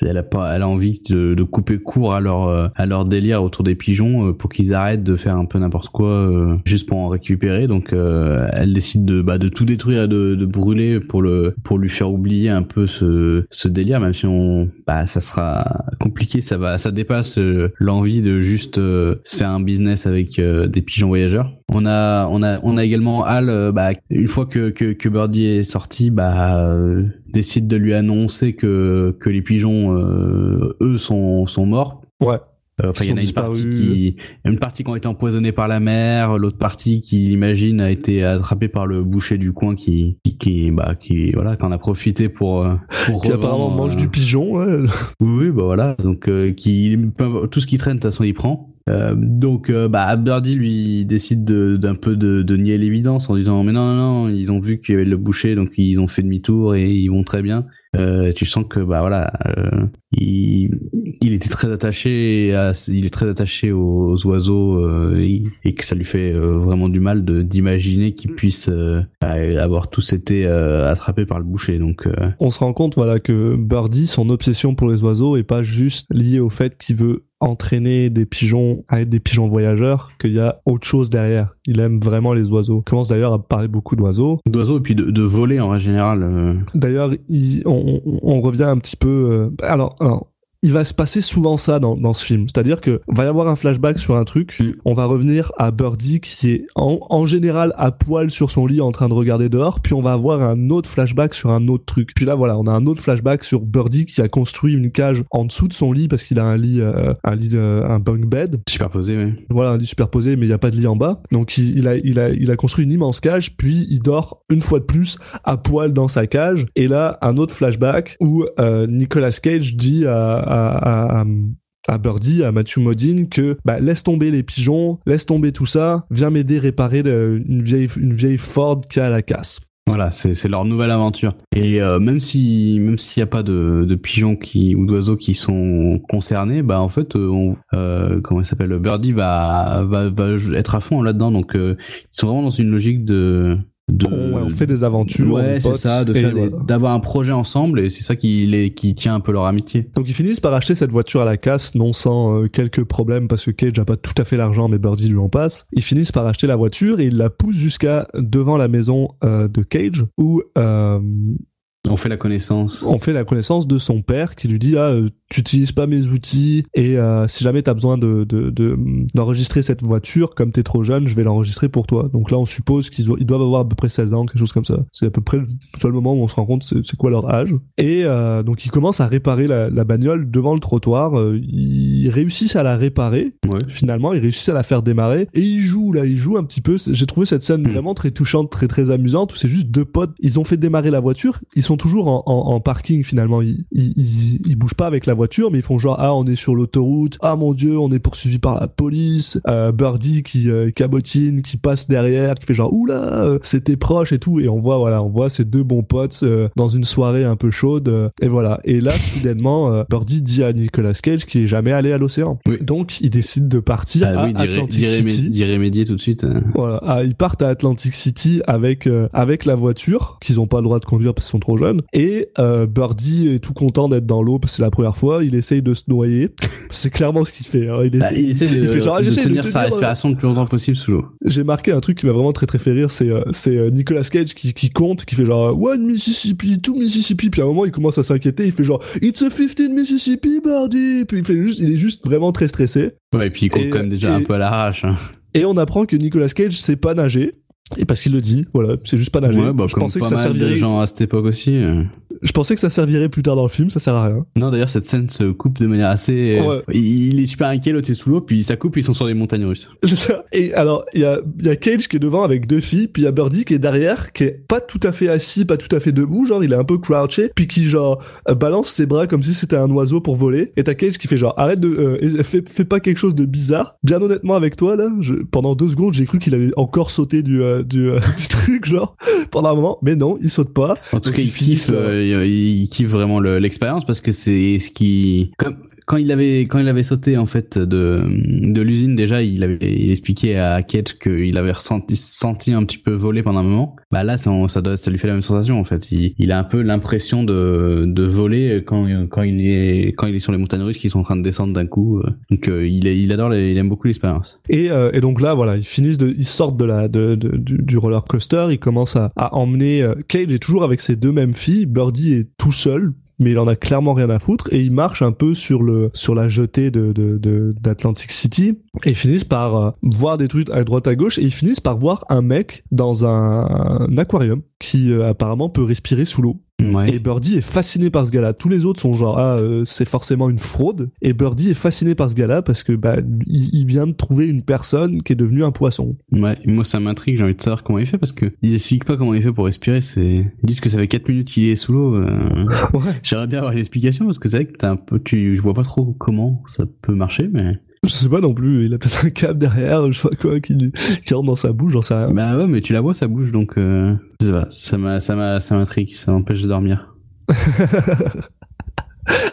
F: elle a pas, elle a envie de, couper court à leur euh, à leur délire autour des pigeons euh, pour qu'ils arrêtent de faire un peu n'importe quoi juste pour en récupérer. Donc elle décide de bah, de tout détruire, de, de brûler pour le pour lui faire oublier un peu ce ce délire, même si on bah ça sera compliqué, ça va ça dépasse l'envie de juste se faire un business avec des pigeons voyageurs. On a on a on a également Al euh, bah une fois que que, que Birdie est sorti bah décide de lui annoncer que que les pigeons euh, eux sont sont morts.
A: Ouais.
F: Euh, Enfin, il y en a une partie qui, une partie qui ont été empoisonnés par la mer, l'autre partie qui, imagine, a été attrapée par le boucher du coin qui, qui, qui bah, qui, voilà, qui en a profité pour, euh, pour
A: Qui apparemment mange
F: euh,
A: du pigeon, ouais.
F: oui, oui, bah voilà. Donc, euh, qui tout ce qui traîne, de toute façon, il prend. Euh, donc, euh, bah, Birdie lui décide de- d'un peu de, de nier l'évidence en disant mais non, non, non, ils ont vu qu'il y avait le boucher, donc ils ont fait demi-tour et ils vont très bien. Euh, tu sens que bah voilà, euh, il, il était très attaché, à, il est très attaché aux, aux oiseaux euh, et, et que ça lui fait vraiment du mal de d'imaginer qu'il puisse euh, avoir tous été euh, attrapés par le boucher. Donc, euh,
A: On se rend compte, voilà, que Birdie, son obsession pour les oiseaux est pas juste liée au fait qu'il veut entraîner des pigeons à être des pigeons voyageurs, qu'il y a autre chose derrière. Il aime vraiment les oiseaux. Il commence d'ailleurs à parler beaucoup d'oiseaux.
F: d'oiseaux et puis de, de voler en règle générale. euh,
A: D'ailleurs, il- on, on- on revient un petit peu. euh, alors, alors, il va se passer souvent ça dans, dans ce film. C'est-à-dire que va y avoir un flashback sur un truc. On va revenir à Birdie qui est en, en général à poil sur son lit en train de regarder dehors. Puis on va avoir un autre flashback sur un autre truc. Puis là, voilà, on a un autre flashback sur Birdie qui a construit une cage en dessous de son lit parce qu'il a un lit, euh, un lit, euh, un bunk bed
F: superposés, ouais.
A: voilà un lit superposé mais il n'y a pas de lit en bas donc il, il a il a il a construit une immense cage puis il dort une fois de plus à poil dans sa cage et là un autre flashback où euh, Nicolas Cage dit à à, à, Birdie, à Matthew Modine que bah, laisse tomber les pigeons, laisse tomber tout ça, viens m'aider réparer une vieille une vieille Ford qui a la casse.
F: Voilà, c'est leur nouvelle aventure. Et euh, même si même s'il n'y a pas de, de pigeons qui ou d'oiseaux qui sont concernés, bah en fait, euh, euh, comment il s'appelle, Birdie va, va va être à fond là-dedans. Donc ils sont vraiment dans une logique de de
A: On, on fait des aventures,
F: ouais, c'est ça,
A: voilà.
F: d'avoir un projet ensemble et c'est ça qui les qui tient un peu leur amitié.
A: Donc ils finissent par acheter cette voiture à la casse, non sans euh, quelques problèmes parce que Cage a pas tout à fait l'argent, mais Birdie lui en passe. Ils finissent par acheter la voiture et ils la poussent jusqu'à devant la maison euh, de Cage où euh,
F: On fait la connaissance.
A: on fait la connaissance de son père qui lui dit ah euh, tu utilises pas mes outils et euh, si jamais t'as besoin de de- de- d'enregistrer cette voiture comme t'es trop jeune je vais l'enregistrer pour toi donc là on suppose qu'ils doivent avoir à peu près 16 ans quelque chose comme ça c'est à peu près le seul moment où on se rend compte c'est quoi leur âge et euh, donc ils commencent à réparer la, la bagnole devant le trottoir euh, ils réussissent à la réparer.
F: Ouais.
A: Finalement, ils réussissent à la faire démarrer et ils jouent là, ils jouent un petit peu. J'ai trouvé cette scène
F: Mm.
A: vraiment très touchante, très très amusante. Où c'est juste deux potes. Ils ont fait démarrer la voiture. Ils sont toujours en, en, en parking finalement. Ils, ils, ils, ils bougent pas avec la voiture, mais ils font genre ah on est sur l'autoroute. Ah mon dieu, on est poursuivi par la police. Euh, Birdie qui euh, cabotine, qui passe derrière, qui fait genre oula, euh, c'était proche et tout. Et on voit voilà, on voit ces deux bons potes dans une soirée un peu chaude. et voilà. Et là soudainement, Birdie dit à Nicolas Cage qu'il est jamais allé à l'océan.
F: Oui.
A: Donc il décide de partir
F: Ah
A: à
F: oui,
A: Atlantic City.
F: d'y remédier tout de suite. euh.
A: Voilà, ah, ils partent à Atlantic City avec avec la voiture qu'ils ont pas le droit de conduire parce qu'ils sont trop jeunes. Et euh, Birdie est tout content d'être dans l'eau parce que c'est la première fois. Il essaye de se noyer. c'est clairement ce qu'il fait. hein. Il,
F: Bah, il essaie de,
A: il fait genre, ah,
F: de
A: j'essaie de
F: tenir sa
A: euh,
F: respiration le plus longtemps possible sous l'eau.
A: J'ai marqué un truc qui m'a vraiment très très fait rire. C'est euh, c'est euh, Nicolas Cage qui qui compte, qui fait genre one Mississippi, two Mississippi. Puis à un moment il commence à s'inquiéter. Il fait genre it's a 15 Mississippi, Birdie. Puis il fait juste, il est juste vraiment très stressé.
F: Ouais, et puis il compte
A: Et-
F: quand même déjà un peu à l'arrache. hein.
A: Et on apprend que Nicolas Cage sait pas nager. Et parce qu'il le dit, voilà, c'est juste pas nager.
F: Ouais, bah,
A: je pensais que ça
F: de
A: servirait.
F: gens à cette époque aussi. euh.
A: Je pensais que ça servirait plus tard dans le film, ça sert à rien.
F: Non, d'ailleurs, cette scène se coupe de manière assez. euh,
A: Ouais.
F: Il est super inquiet, l'autre est sous l'eau, puis ça coupe, ils sont sur des montagnes russes.
A: C'est ça. Et alors, il y a, il y a Cage qui est devant avec deux filles, puis il y a Birdie qui est derrière, qui est pas tout à fait assis, pas tout à fait debout, genre il est un peu crouché, puis qui genre euh, balance ses bras comme si c'était un oiseau pour voler. Et t'as Cage qui fait genre arrête de, euh, fais, fais pas quelque chose de bizarre. Bien honnêtement avec toi là, je, pendant deux secondes j'ai cru qu'il allait encore sauter du euh, du, euh, du truc genre pendant un moment, mais non, il saute pas.
F: En tout cas, il kiffe, euh, il, kiffe vraiment le- l'expérience parce que c'est ce qui, comme quand il avait quand il avait sauté en fait de de l'usine déjà, il avait il expliquait à Cage qu'il avait ressenti senti un petit peu voler pendant un moment. Bah là, ça, ça doit ça lui fait la même sensation en fait. Il, il a un peu l'impression de de voler quand quand il est quand il est sur les montagnes russes qui sont en train de descendre d'un coup. Donc euh, il il adore il aime beaucoup l'expérience.
A: Et, euh, et donc là, voilà, ils finissent de, ils sortent de la, de, de- du, du roller coaster, ils commencent à, à emmener. euh, Cage est toujours avec ses deux mêmes filles. Birdie est tout seul, mais il en a clairement rien à foutre et il marche un peu sur le, sur la jetée de, de, de- d'Atlantic City et ils finissent par euh, voir des trucs à droite à gauche et ils finissent par voir un mec dans un, un aquarium qui euh, apparemment peut respirer sous l'eau.
F: Ouais.
A: Et Birdie est fasciné par ce gars-là. Tous les autres sont genre ah euh, c'est forcément une fraude. Et Birdie est fasciné par ce gars-là parce que bah il, il vient de trouver une personne qui est devenue un poisson.
F: Ouais, moi ça m'intrigue, j'ai envie de savoir comment il fait parce que ils expliquent pas comment il fait pour respirer, c'est ils disent que ça fait 4 minutes qu'il est sous l'eau. euh.
A: Ouais.
F: J'aimerais bien avoir l'explication parce que c'est vrai que t'as un peu tu je vois pas trop comment ça peut marcher mais
A: Je sais pas non plus. Il a peut-être un câble derrière, je sais pas quoi, qui, qui rentre dans sa bouche, j'en sais rien.
F: bah ouais, mais tu la vois ça bouge donc euh... je sais pas, ça m'a ça m'a ça m'intrigue, ça m'empêche de dormir.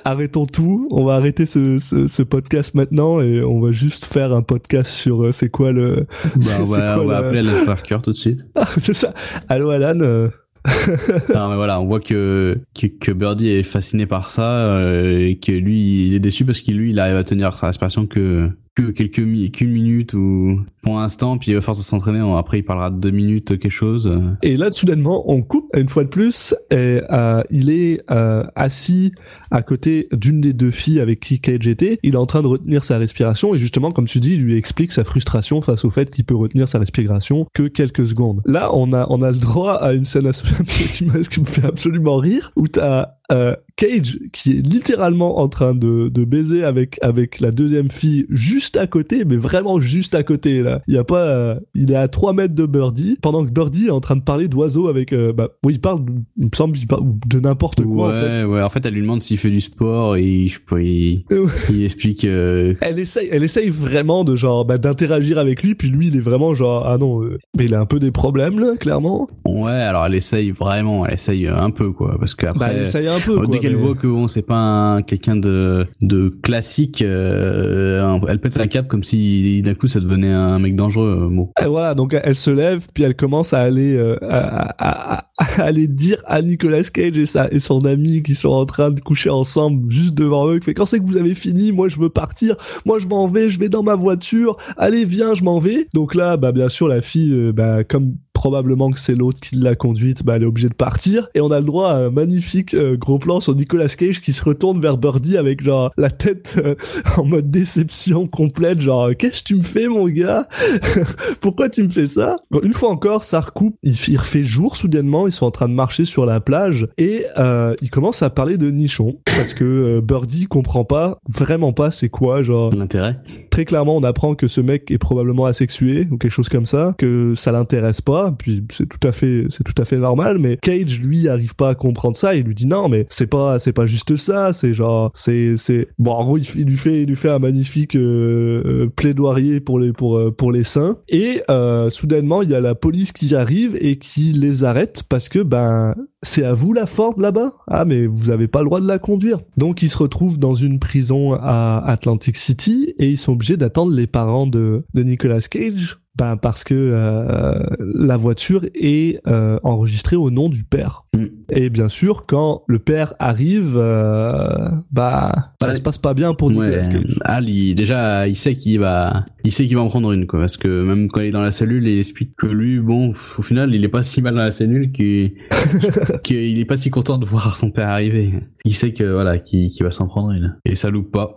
A: Arrêtons tout. On va arrêter ce, ce, ce podcast maintenant et on va juste faire un podcast sur euh, c'est quoi le.
F: Bah, on va, on va
A: la-
F: appeler Alan Parker tout de suite.
A: Ah, c'est ça. Allô Alan. euh,
F: non mais voilà, on voit que que, Birdie est fasciné par ça euh, et que lui il est déçu parce que lui il arrive à tenir sa respiration que que quelques mi qu'une minute ou pour l'instant puis à force de s'entraîner après il parlera de deux minutes quelque chose euh.
A: Et là, soudainement, on coupe une fois de plus. Et, euh, il est euh, assis à côté d'une des deux filles avec qui Cage était. Il est en train de retenir sa respiration et justement, comme tu dis, il lui explique sa frustration face au fait qu'il peut retenir sa respiration que quelques secondes. Là, on a on a le droit à une scène qui me fait absolument rire où t'as euh, Cage qui est littéralement en train de, de baiser avec avec la deuxième fille juste à côté, mais vraiment juste à côté là. Il y a pas, euh, il est à 3 mètres de Birdie pendant que Birdie est en train de parler d'oiseaux avec, euh, bah, oui, il parle, il me semble, qu'il parle de n'importe quoi
F: ouais,
A: en fait.
F: ouais. En fait, elle lui demande s'il fait du sport et je il, il explique. euh,
A: Elle essaye, elle essaye vraiment de genre bah, d'interagir avec lui, puis lui il est vraiment genre ah non, euh, mais il a un peu des problèmes là, clairement.
F: Ouais, alors elle essaye vraiment, elle essaye un peu quoi, parce que
A: Bah, elle essaye un peu.
F: dès
A: quoi,
F: qu'elle
A: mais-
F: voit que bon, c'est pas un- quelqu'un de de classique, euh, elle pète un cap comme si d'un coup ça devenait un mec dangereux. euh, Bon.
A: Et voilà, donc elle se lève, puis elle commence à aller, euh, à, à- à- aller dire à Nicolas Cage et, sa, et son ami qui sont en train de coucher ensemble juste devant eux, fait quand c'est que vous avez fini, moi je veux partir, moi je m'en vais, je vais dans ma voiture, allez viens, je m'en vais. Donc là, bah bien sûr la fille, euh, bah comme probablement que c'est l'autre qui l'a conduite, bah elle est obligée de partir. Et on a le droit à un magnifique euh, gros plan sur Nicolas Cage qui se retourne vers Birdie avec genre la tête euh, en mode déception complète, genre qu'est-ce que tu me fais mon gars? Pourquoi tu me fais ça? Une fois encore, ça recoupe, il, il refait jour soudainement, ils sont en train de marcher sur la plage et euh, il commence à parler de nichon parce que euh, Birdie comprend pas vraiment pas c'est quoi genre
F: L'intérêt
A: très clairement on apprend que ce mec est probablement asexué ou quelque chose comme ça que ça l'intéresse pas puis c'est tout à fait c'est tout à fait normal mais Cage lui arrive pas à comprendre ça il lui dit non mais c'est pas c'est pas juste ça c'est genre c'est c'est bon en gros il, lui fait il lui fait un magnifique euh, euh, plaidoyer pour les pour euh, pour les saints et euh, soudainement il y a la police qui arrive et qui les arrête parce que ben c'est à vous la Ford là-bas? Ah mais vous avez pas le droit de la conduire. Donc ils se retrouvent dans une prison à Atlantic City et ils sont obligés d'attendre les parents de, de Nicolas Cage. Ben parce que euh, la voiture est euh, enregistrée au nom du père.
F: Mm.
A: Et bien sûr, quand le père arrive, euh, bah ça
F: Ouais.
A: se passe pas bien pour Nicolas
F: Ouais. Al, il, déjà, il sait qu'il va, il sait qu'il va en prendre une, quoi. Parce que même quand il est dans la cellule, il explique que lui, bon, au final, il est pas si mal dans la cellule qu'il, qu'il est pas si content de voir son père arriver. Il sait que, voilà, qu'il, qu'il va s'en prendre une. Et ça loupe pas.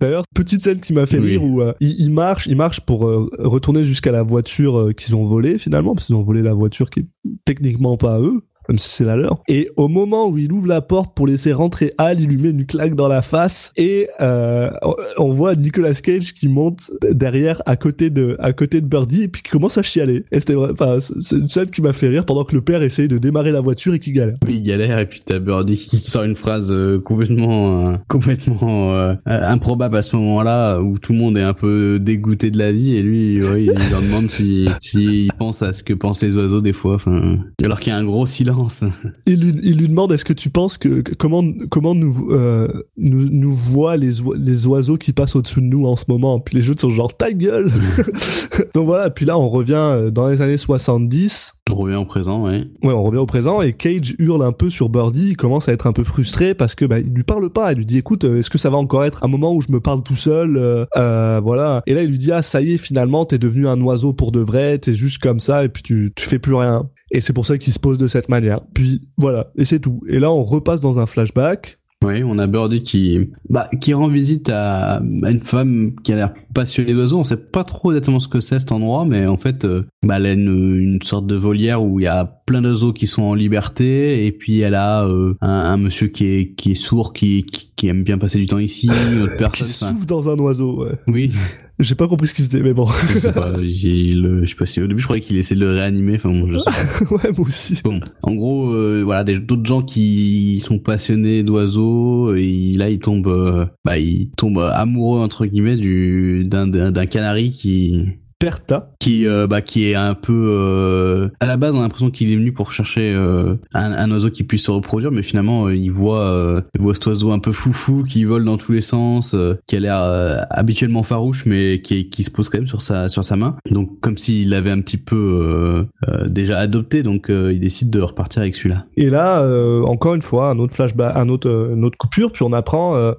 A: D'ailleurs, petite scène qui m'a fait
F: Oui.
A: rire où euh, il, il marche, il marche pour euh, retourner jusqu'à la voiture euh, qu'ils ont volée finalement, parce qu'ils ont volé la voiture qui est techniquement pas à eux, même si c'est la leur. Et au moment où il ouvre la porte pour laisser rentrer Al, il lui met une claque dans la face et euh, on- voit Nicolas Cage qui monte derrière à côté de à côté de Birdie et puis qui commence à chialer. Et c'était enfin, c'est une scène qui m'a fait rire pendant que le père essaye de démarrer la voiture et qui galère.
F: Il galère et puis t'as Birdie qui sort une phrase euh, complètement, euh, complètement improbable à ce moment-là où tout le monde est un peu dégoûté de la vie et lui, il leur demande si, s'il pense à ce que pensent les oiseaux des fois. Enfin, alors qu'il y a un gros silence.
A: Il lui, il lui demande est-ce que tu penses que, comment comment nous euh, nous, nous voient les les oiseaux qui passent au-dessus de nous en ce moment? Puis les jeux sont genre ta gueule! Donc voilà puis là on revient euh, dans les années 70
F: On revient au présent, ouais.
A: ouais on revient au présent et Cage hurle un peu sur Birdie il commence à être un peu frustré parce que bah il lui parle pas il lui dit écoute euh, est-ce que ça va encore être un moment où je me parle tout seul euh, euh, voilà. Et là il lui dit ah ça y est finalement t'es devenu un oiseau pour de vrai t'es juste comme ça et puis tu tu fais plus rien et c'est pour ça qu'il se pose de cette manière. Puis voilà, et c'est tout. Et là, on repasse dans un flashback.
F: Oui, on a Birdie qui, bah, qui rend visite à, une femme qui a l'air passionnée d'oiseaux. On sait pas trop exactement ce que c'est cet endroit, mais en fait, euh, bah, elle a une, une sorte de volière où il y a plein d'oiseaux qui sont en liberté, et puis elle a euh, un, un monsieur qui est, qui est sourd, qui, qui, qui aime bien passer du temps ici, une autre
A: Qui
F: personne. enfin,
A: souffle dans un oiseau. Ouais.
F: oui,
A: J'ai pas compris ce qu'il faisait, mais bon.
F: je sais pas, j'ai le, je sais pas si au début je croyais qu'il essayait de le réanimer, enfin bon, je sais pas.
A: ouais, moi aussi.
F: Bon, en gros, euh, voilà, d'autres gens qui sont passionnés d'oiseaux, et là ils tombent, euh, bah ils tombent amoureux entre guillemets du d'un d'un d'un canari qui
A: Perta.
F: qui euh, bah qui est un peu euh, à la base on a l'impression qu'il est venu pour chercher euh, un, oiseau qui puisse se reproduire, mais finalement euh, il voit il voit cet oiseau un peu foufou qui vole dans tous les sens, qui a l'air habituellement farouche, mais qui qui se pose quand même sur sa sur sa main, donc comme s'il l'avait un petit peu déjà adopté, donc il décide de repartir avec celui-là.
A: Et là, encore une fois, un autre flashback, un autre, une autre coupure, puis on apprend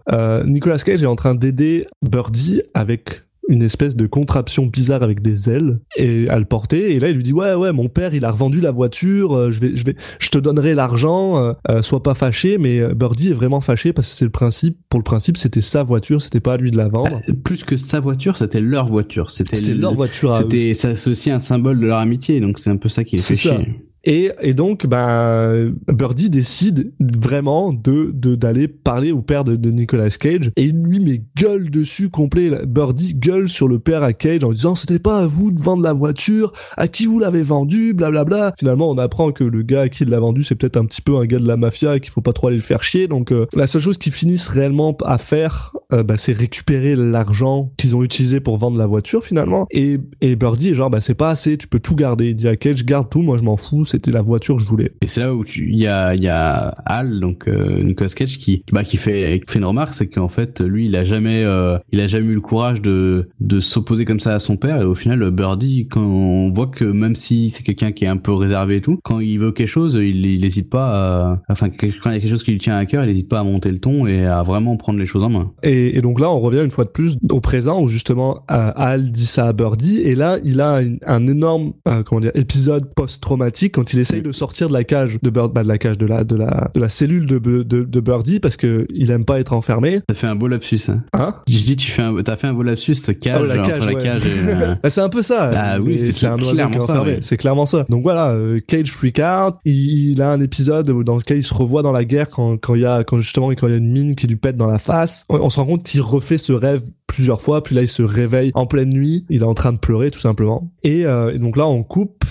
A: Nicolas Cage est en train d'aider Birdie avec une espèce de contraption bizarre avec des ailes et à le porter et là il lui dit ouais ouais mon père il a revendu la voiture euh, je vais je vais je te donnerai l'argent euh, euh, sois pas fâché mais Birdie est vraiment fâché parce que c'est le principe pour le principe c'était sa voiture c'était pas à lui de la vendre
F: Bah, plus que sa voiture, c'était leur voiture. C'était
A: leur voiture.
F: C'était, ça c'est aussi un symbole de leur amitié, donc c'est un peu ça qui les fait
A: C'est ça.
F: chier.
A: Et, et donc, ben, Birdie décide vraiment de d'aller parler au père de, de Nicolas Cage et lui mais gueule dessus complet. Birdie gueule sur le père à Cage en disant c'était pas à vous de vendre la voiture, à qui vous l'avez vendue, blablabla. Finalement, on apprend que le gars à qui il l'a vendu c'est peut-être un petit peu un gars de la mafia et qu'il faut pas trop aller le faire chier. Donc euh, la seule chose qu'ils finissent réellement à faire, bah, c'est récupérer l'argent qu'ils ont utilisé pour vendre la voiture finalement. Et, et Birdie est genre bah c'est pas assez, tu peux tout garder. Il dit à Cage garde tout, moi je m'en fous, c'était la voiture que je voulais.
F: Et c'est là où il y a, y a Al, donc euh, Nicolas Cage, qui, bah, qui fait, qui fait une remarque, c'est qu'en fait, lui, il a jamais, euh, il a jamais eu le courage de, de s'opposer comme ça à son père. Et au final, Birdie, quand on voit que même si c'est quelqu'un qui est un peu réservé et tout, quand il veut quelque chose, il, il hésite pas à, enfin, quand il y a quelque chose qui lui tient à cœur, il hésite pas à monter le ton et à vraiment prendre les choses en main.
A: Et donc là, on revient une fois de plus au présent où justement euh, Al dit ça à Birdie et là, il a un, un énorme euh, comment dire épisode post-traumatique quand il essaye de sortir de la cage de Bird, bah, de la cage de la de la de la cellule de de, de Birdie parce que il aime pas être enfermé.
F: T'as fait un beau lapsus. Hein.
A: Hein?
F: Je dis, tu fais un, t'as fait un beau lapsus, ce cage,
A: Ah ouais, la cage,
F: la
A: ouais.
F: cage euh,
A: Bah, c'est un peu ça.
F: Ah oui, c'est
A: un oiseau qui est
F: clairement ça,
A: enfermé.
F: ouais.
A: C'est clairement ça. Donc voilà, euh, Cage freak out. Il, il a un épisode dans lequel il se revoit dans la guerre quand quand il y a quand justement quand il y a une mine qui lui pète dans la face. On, on se rend compte qu'il refait ce rêve plusieurs fois. Puis là, il se réveille en pleine nuit. Il est en train de pleurer tout simplement. Et, euh, et donc là, on coupe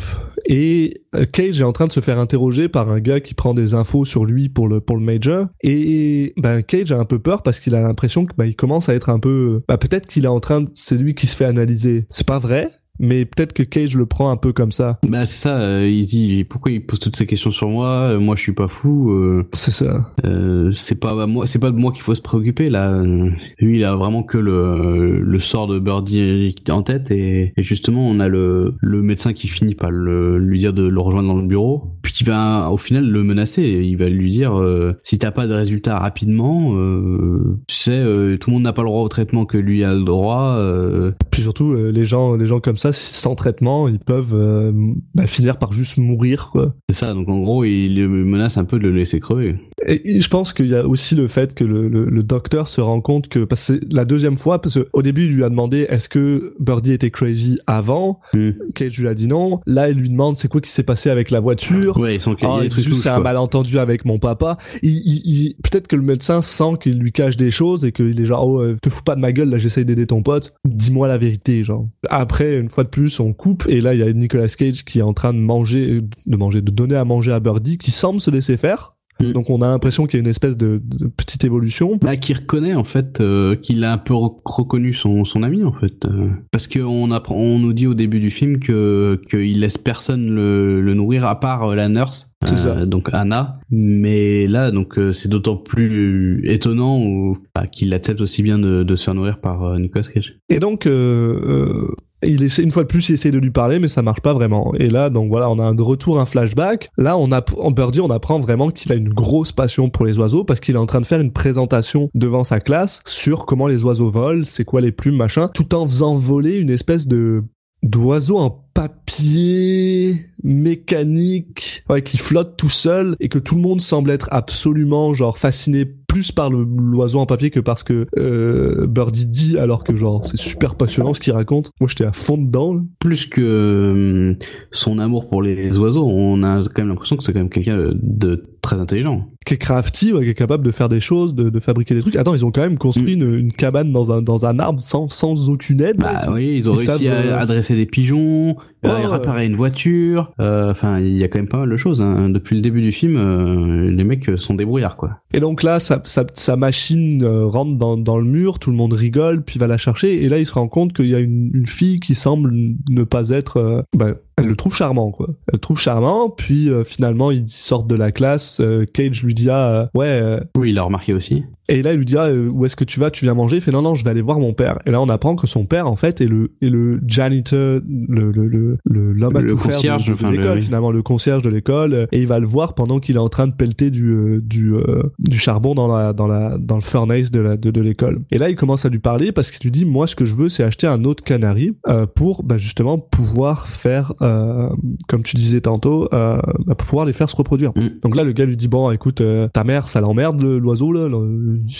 A: et euh, Cage est en train de se faire interroger par un gars qui prend des infos sur lui pour le pour le major. Et ben Cage a un peu peur parce qu'il a l'impression que bah, il commence à être un peu bah, peut-être qu'il est en train de... c'est lui qui se fait analyser. C'est pas vrai mais peut-être que Cage le prend un peu comme ça.
F: Bah c'est ça, euh, il dit pourquoi il pose toutes ces questions sur moi, euh, moi je suis pas fou, euh,
A: c'est ça.
F: Euh, c'est pas à moi, c'est pas de moi qu'il faut se préoccuper là. Euh, Lui il a vraiment que le le sort de Birdie en tête et, et justement on a le le médecin qui finit par le, lui dire de le rejoindre dans le bureau, puis qui va au final le menacer, il va lui dire euh, si t'as pas de résultat rapidement, euh, tu sais euh, tout le monde n'a pas le droit au traitement que lui a le droit. euh,
A: puis surtout euh, les gens les gens comme ça sans traitement ils peuvent euh, bah, finir par juste mourir
F: c'est ça, donc en gros il le menace un peu de le laisser crever.
A: Et je pense qu'il y a aussi le fait que le, le, le docteur se rend compte que parce que c'est la deuxième fois parce que au début il lui a demandé est-ce que Birdie était crazy avant?
F: Hmm.
A: Cage lui a dit non là il lui demande c'est quoi qui s'est passé avec la voiture?
F: Ouais, ils sont
A: Ah, c'est un malentendu avec mon papa. Il, il, il- peut-être que le médecin sent qu'il lui cache des choses et qu'il est genre oh euh, te fous pas de ma gueule là j'essaye d'aider ton pote. Dis-moi la vérité genre. Après une fois de plus on coupe et là il y a Nicolas Cage qui est en train de manger de manger de donner à manger à Birdie qui semble se laisser faire.
F: Mm.
A: Donc on a l'impression qu'il y a une espèce de, de petite évolution.
F: Bah, qui reconnaît en fait euh, qu'il a un peu rec- reconnu son, son ami en fait euh, parce que on apprend on nous dit au début du film que qu'il laisse personne le, le nourrir à part euh, la nurse
A: ça.
F: donc Anna mais là donc euh, c'est d'autant plus étonnant bah, qu'il accepte aussi bien de, de se faire nourrir par euh, Nicolas Cage
A: Et donc, euh, euh, il essaie une fois de plus, il essaie de lui parler, mais ça marche pas vraiment. Et là, donc voilà, on a un de retour un flashback. Là, on a, en Birdie, on apprend vraiment qu'il a une grosse passion pour les oiseaux parce qu'il est en train de faire une présentation devant sa classe sur comment les oiseaux volent, c'est quoi les plumes, machin, tout en faisant voler une espèce de d'oiseau en papier mécanique ouais, qui flotte tout seul et que tout le monde semble être absolument genre fasciné plus par l'oiseau en papier que parce que euh, Birdie dit alors que genre c'est super passionnant ce qu'il raconte. Moi j'étais à fond dedans
F: plus que euh, son amour pour les oiseaux on a quand même l'impression que c'est quand même quelqu'un de très intelligent
A: qui est crafty ouais, qui est capable de faire des choses de, de fabriquer des trucs attends ils ont quand même construit une, une cabane dans un dans un arbre sans sans aucune aide là.
F: Bah oui, ils ont réussi
A: savent,
F: à
A: euh,
F: adresser des pigeons,
A: Ouais,
F: à
A: ouais.
F: réparer une voiture. euh, Enfin, il y a quand même pas mal de choses. Hein. Depuis le début du film, euh, les mecs sont débrouillards, quoi.
A: Et donc là, sa, sa, sa machine euh, rentre dans, dans le mur, tout le monde rigole, puis va la chercher, et là il se rend compte qu'il y a une, une fille qui semble ne pas être... euh, bah, elle le trouve charmant, quoi. Elle le trouve charmant, puis euh, finalement ils sortent de la classe, euh, Cage lui dit ah, euh, ouais... euh,
F: Oui, il l'a remarqué aussi.
A: Et là il lui dit ah, euh, où est-ce que tu vas, tu viens manger? Il fait non, non, je vais aller voir mon père. Et là on apprend que son père, en fait, est le, est le janitor, le le le l'homme à
F: Le
A: tout faire de-
F: concierge,
A: de, de
F: le-
A: l'école,
F: oui.
A: finalement, le concierge de l'école, et il va le voir pendant qu'il est en train de pelleter du euh, du euh, du charbon dans la dans la dans le furnace de la de, de l'école. Et là il commence à lui parler parce qu'il lui dit moi ce que je veux c'est acheter un autre canari euh, pour bah, justement pouvoir faire euh, comme tu disais tantôt euh, bah, pour pouvoir les faire se reproduire.
F: Mm.
A: Donc là le gars lui dit bon écoute ta mère ça l'emmerde le- l'oiseau là, là,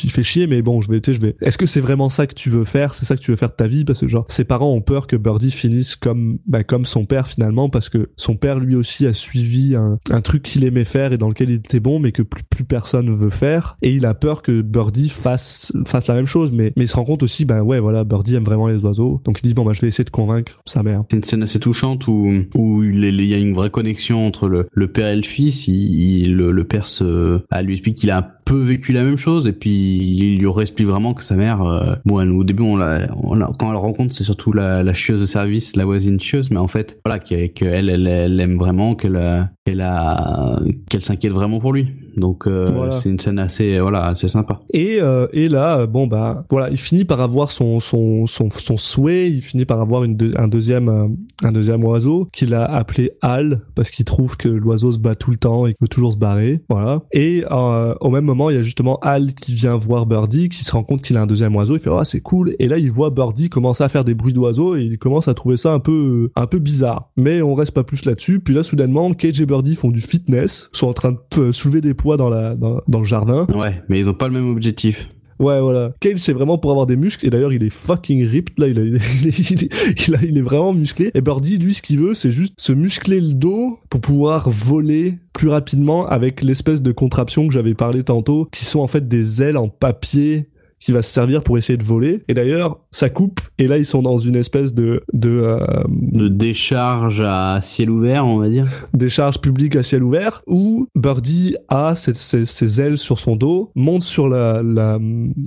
A: il fait chier mais bon je vais tu je vais est-ce que c'est vraiment ça que tu veux faire? C'est ça que tu veux faire de ta vie? Parce que genre ses parents ont peur que Birdie finisse comme bah, comme son père finalement parce que son père lui aussi a suivi un, un truc qu'il aimait faire et dans lequel il était bon mais que plus plus personne veut faire. Et il a peur que Birdie fasse fasse la même chose. Mais mais il se rend compte aussi ben ouais voilà Birdie aime vraiment les oiseaux. Donc il dit bon bah je vais essayer de convaincre sa mère.
F: C'est une scène assez touchante où où il y a une vraie connexion entre le, le père et le fils. Il, il- le, le père se, ah, lui explique qu'il a un peu vécu la même chose et puis il lui explique vraiment que sa mère, euh, bon, elle- au début on l'a, on l'a- quand elle le rencontre, c'est surtout la, la chieuse de service, la voisine chieuse, mais en fait, voilà, qu'elle, qu'elle elle, elle aime vraiment, qu'elle a, qu'elle a, qu'elle s'inquiète vraiment pour lui. Donc euh,
A: Voilà.
F: c'est une scène assez, voilà, assez sympa.
A: Et, euh, et là, euh, bon bah voilà, il finit par avoir son son son, son souhait, il finit par avoir une deux- un deuxième euh, un deuxième oiseau qu'il a appelé Al parce qu'il trouve que l'oiseau se bat tout le temps et qu'il veut toujours se barrer, voilà. Et euh, au même moment, il y a justement Al qui vient voir Birdie, qui se rend compte qu'il a un deuxième oiseau, il fait ah c'est cool. Et là il voit Birdie commencer à faire des bruits d'oiseaux et il commence à trouver ça un peu un peu bizarre. Mais on reste pas plus là-dessus. Puis là soudainement Cage et Birdie font du fitness, sont en train de soulever des poids dans la dans le jardin.
F: Ouais, mais ils ont pas le même objectif.
A: Ouais, voilà. Cage, c'est vraiment pour avoir des muscles. Et d'ailleurs, il est fucking ripped. Là, il, il, est, il, est vraiment musclé. Et Birdie, lui, ce qu'il veut, c'est juste se muscler le dos pour pouvoir voler plus rapidement avec l'espèce de contraption que j'avais parlé tantôt, qui sont en fait des ailes en papier qui va se servir pour essayer de voler. Et d'ailleurs, ça coupe. Et là, ils sont dans une espèce de de, euh,
F: de décharge à ciel ouvert, on va dire.
A: Décharge publique à ciel ouvert où Birdie a ses, ses, ses ailes sur son dos, monte sur la la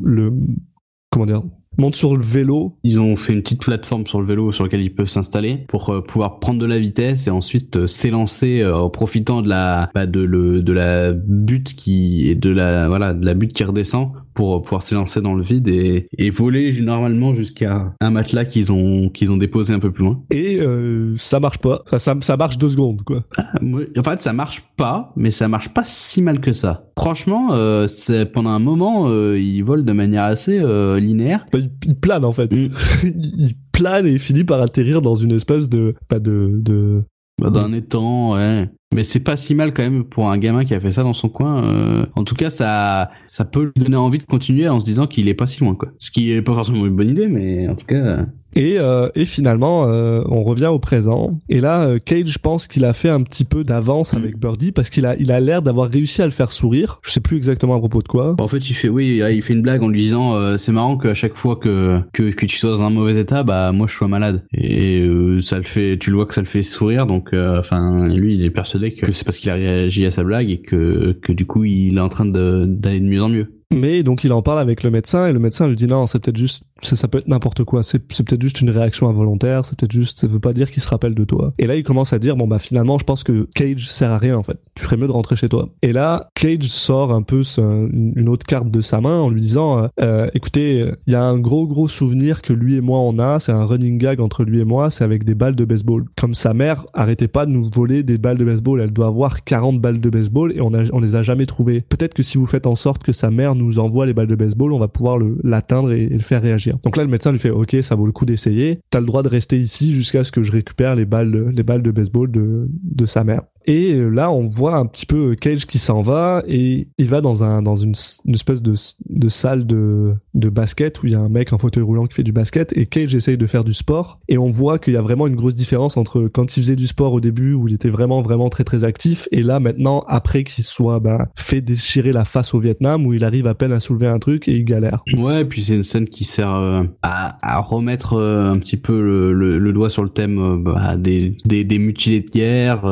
A: le comment dire monte sur le vélo.
F: Ils ont fait une petite plateforme sur le vélo sur lequel ils peuvent s'installer pour euh, pouvoir prendre de la vitesse et ensuite euh, s'élancer euh, en profitant de la bah, de le de la butte qui et de la voilà de la butte qui redescend pour pouvoir s'élancer dans le vide et, et voler normalement jusqu'à un matelas qu'ils ont qu'ils ont déposé un peu plus loin.
A: Et ça marche pas. Ça, ça, ça marche deux secondes quoi.
F: Ah, en fait ça marche pas, mais ça marche pas si mal que ça. Franchement, c'est pendant un moment ils volent de manière assez linéaire.
A: Bah, il plane en fait. il plane et il finit par atterrir dans une espèce de pas de de
F: d'un étang, ouais. Mais c'est pas si mal quand même pour un gamin qui a fait ça dans son coin. Euh. En tout cas, ça, ça peut lui donner envie de continuer en se disant qu'il est pas si loin, quoi. Ce qui est pas forcément une bonne idée, mais en tout cas.
A: Et, euh, et finalement, euh, on revient au présent. Et là, euh, Cage, je pense qu'il a fait un petit peu d'avance avec Birdie parce qu'il a, il a l'air d'avoir réussi à le faire sourire. Je sais plus exactement à propos de quoi.
F: En fait, il fait, oui, il fait une blague en lui disant, euh, c'est marrant qu'à chaque fois que, que que tu sois dans un mauvais état, bah moi je sois malade. Et ça le fait, tu le vois que ça le fait sourire. Donc, enfin, lui, il est persuadé que c'est parce qu'il a réagi à sa blague et que que du coup, il est en train d'aller de mieux en mieux.
A: Mais donc il en parle avec le médecin et le médecin lui dit non, c'est peut-être juste ça, ça peut être n'importe quoi, c'est peut-être juste une réaction involontaire, c'est peut-être juste ça veut pas dire qu'il se rappelle de toi. Et là il commence à dire bon bah finalement je pense que Cage sert à rien en fait. Tu ferais mieux de rentrer chez toi. Et là Cage sort un peu une autre carte de sa main en lui disant euh, euh écoutez, il y a un gros gros souvenir que lui et moi on a, c'est un running gag entre lui et moi, c'est avec des balles de baseball. Comme sa mère arrêtait pas de nous voler des balles de baseball, elle doit avoir 40 balles de baseball et on a on les a jamais trouvées. Peut-être que si vous faites en sorte que sa mère nous envoie les balles de baseball, on va pouvoir l'atteindre et, le faire réagir. Donc là, le médecin lui fait, ok, ça vaut le coup d'essayer. T'as le droit de rester ici jusqu'à ce que je récupère les balles, les balles de baseball de, de sa mère. Et euh, là, on voit un petit peu Cage qui s'en va et il va dans un dans une, espèce de, de salle de, de basket où il y a un mec en fauteuil roulant qui fait du basket et Cage essaye de faire du sport et on voit qu'il y a vraiment une grosse différence entre quand il faisait du sport au début où il était vraiment vraiment très très actif et là maintenant après qu'il soit bah, fait déchirer la face au Vietnam où il arrive à peine à soulever un truc et il galère.
F: Ouais, et puis c'est une scène qui sert euh, à, à remettre euh, un petit peu le, le, doigt sur le thème bah, des, des, des mutilés de guerre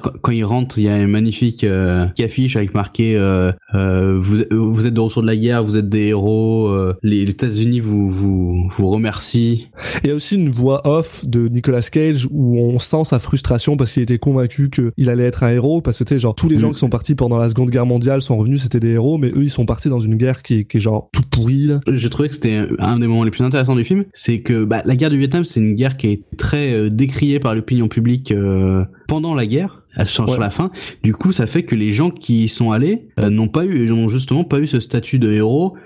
F: quand, il rentre, il y a une magnifique euh, affiche avec marqué euh, euh, vous, vous êtes de retour de la guerre, vous êtes des héros, euh, les, États-Unis vous, vous vous remercient.
A: Il y a aussi une voix off de Nicolas Cage où on sent sa frustration parce qu'il était convaincu qu'il allait être un héros parce que tu sais genre tous les gens qui sont partis pendant la Seconde Guerre mondiale sont revenus c'était des héros mais eux ils sont partis dans une guerre qui est, qui est genre toute pourrie.
F: J'ai trouvé que c'était un des moments les plus intéressants du film, c'est que bah, la guerre du Vietnam c'est une guerre qui est très décriée par l'opinion publique pendant la guerre sur, la fin. Du coup, ça fait que les gens qui y sont allés euh, n'ont pas eu, n'ont justement pas eu ce statut de héros.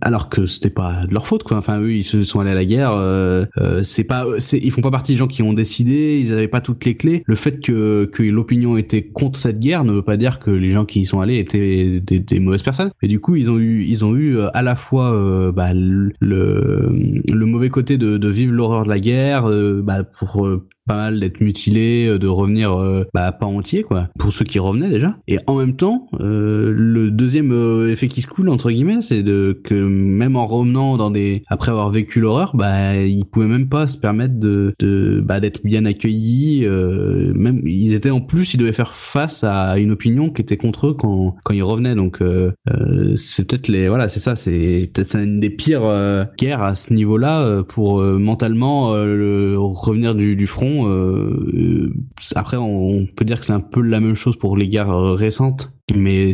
F: alors que c'était pas de leur faute quoi enfin eux ils se sont allés à la guerre euh, euh c'est pas c'est ils font pas partie des gens qui ont décidé ils avaient pas toutes les clés le fait que que l'opinion était contre cette guerre ne veut pas dire que les gens qui y sont allés étaient des, des mauvaises personnes et du coup ils ont eu ils ont eu euh, à la fois bah, le le mauvais côté de, de vivre l'horreur de la guerre bah, pour pas mal d'être mutilé, euh, de revenir euh, bah, pas entier quoi, pour ceux qui revenaient déjà. Et en même temps, euh, le deuxième effet qui se coule entre guillemets, c'est de que même en revenant dans des après avoir vécu l'horreur, bah ils pouvaient même pas se permettre de, de bah, d'être bien accueillis. même ils étaient en plus, ils devaient faire face à une opinion qui était contre eux quand quand ils revenaient. Donc c'est peut-être les voilà, c'est ça, c'est peut-être une des pires guerres à ce niveau-là pour mentalement le, revenir du, du front euh, après, on, peut dire que c'est un peu la même chose pour les guerres euh, récentes, mais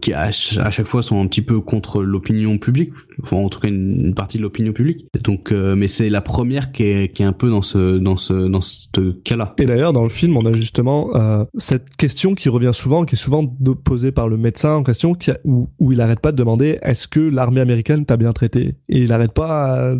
F: qui, à, chaque fois sont un petit peu contre l'opinion publique enfin, en tout cas une, une partie de l'opinion publique. Donc, euh, mais c'est la première qui est, qui est un peu dans ce dans ce dans ce cas-là.
A: Et d'ailleurs, dans le film, on a justement euh, cette question qui revient souvent, qui est souvent posée par le médecin en question, qui a- où, où il arrête pas de demander est-ce que l'armée américaine t'a bien traité? Et il arrête pas à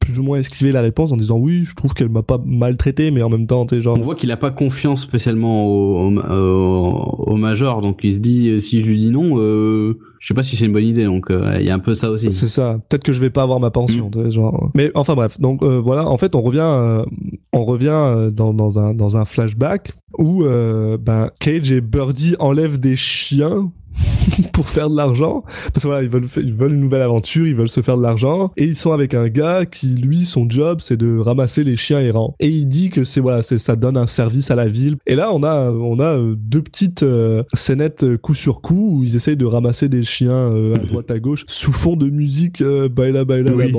A: plus ou moins esquiver la réponse en disant oui, je trouve qu'elle m'a pas maltraité, mais en même temps, t'es genre
F: On voit qu'il a pas confiance spécialement au, au, au- au major, donc il se dit euh, si je lui dis non, euh, je sais pas si c'est une bonne idée. Donc euh, il y a un peu ça aussi.
A: C'est ça. Peut-être que je vais pas avoir ma pension.
F: Mm.
A: sais, Genre. Mais enfin bref. Donc euh, voilà. En fait, on revient, euh, on revient euh, dans, dans un dans un flashback où euh, ben Cage et Birdie enlèvent des chiens pour faire de l'argent. Parce que voilà ils veulent ils veulent une nouvelle aventure ils veulent se faire de l'argent. Et ils sont avec un gars qui lui son job c'est de ramasser les chiens errants. Et il dit que c'est voilà c'est ça donne un service à la ville. Et là on a on a euh, deux petites euh, scénettes euh, coup sur coup où ils essayent de ramasser des chiens euh, à droite à gauche sous fond de musique euh, baila baila
F: Oui.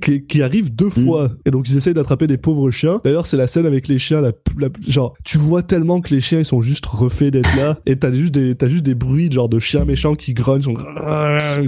A: Qui, qui arrive deux fois. Et donc ils essayent d'attraper des pauvres chiens. D'ailleurs c'est la scène avec les chiens la, la genre tu vois tellement que les chiens ils sont juste refaits d'être là. Et t'as juste des t'as juste des bruits genre de chiens méchants qui grognent sont...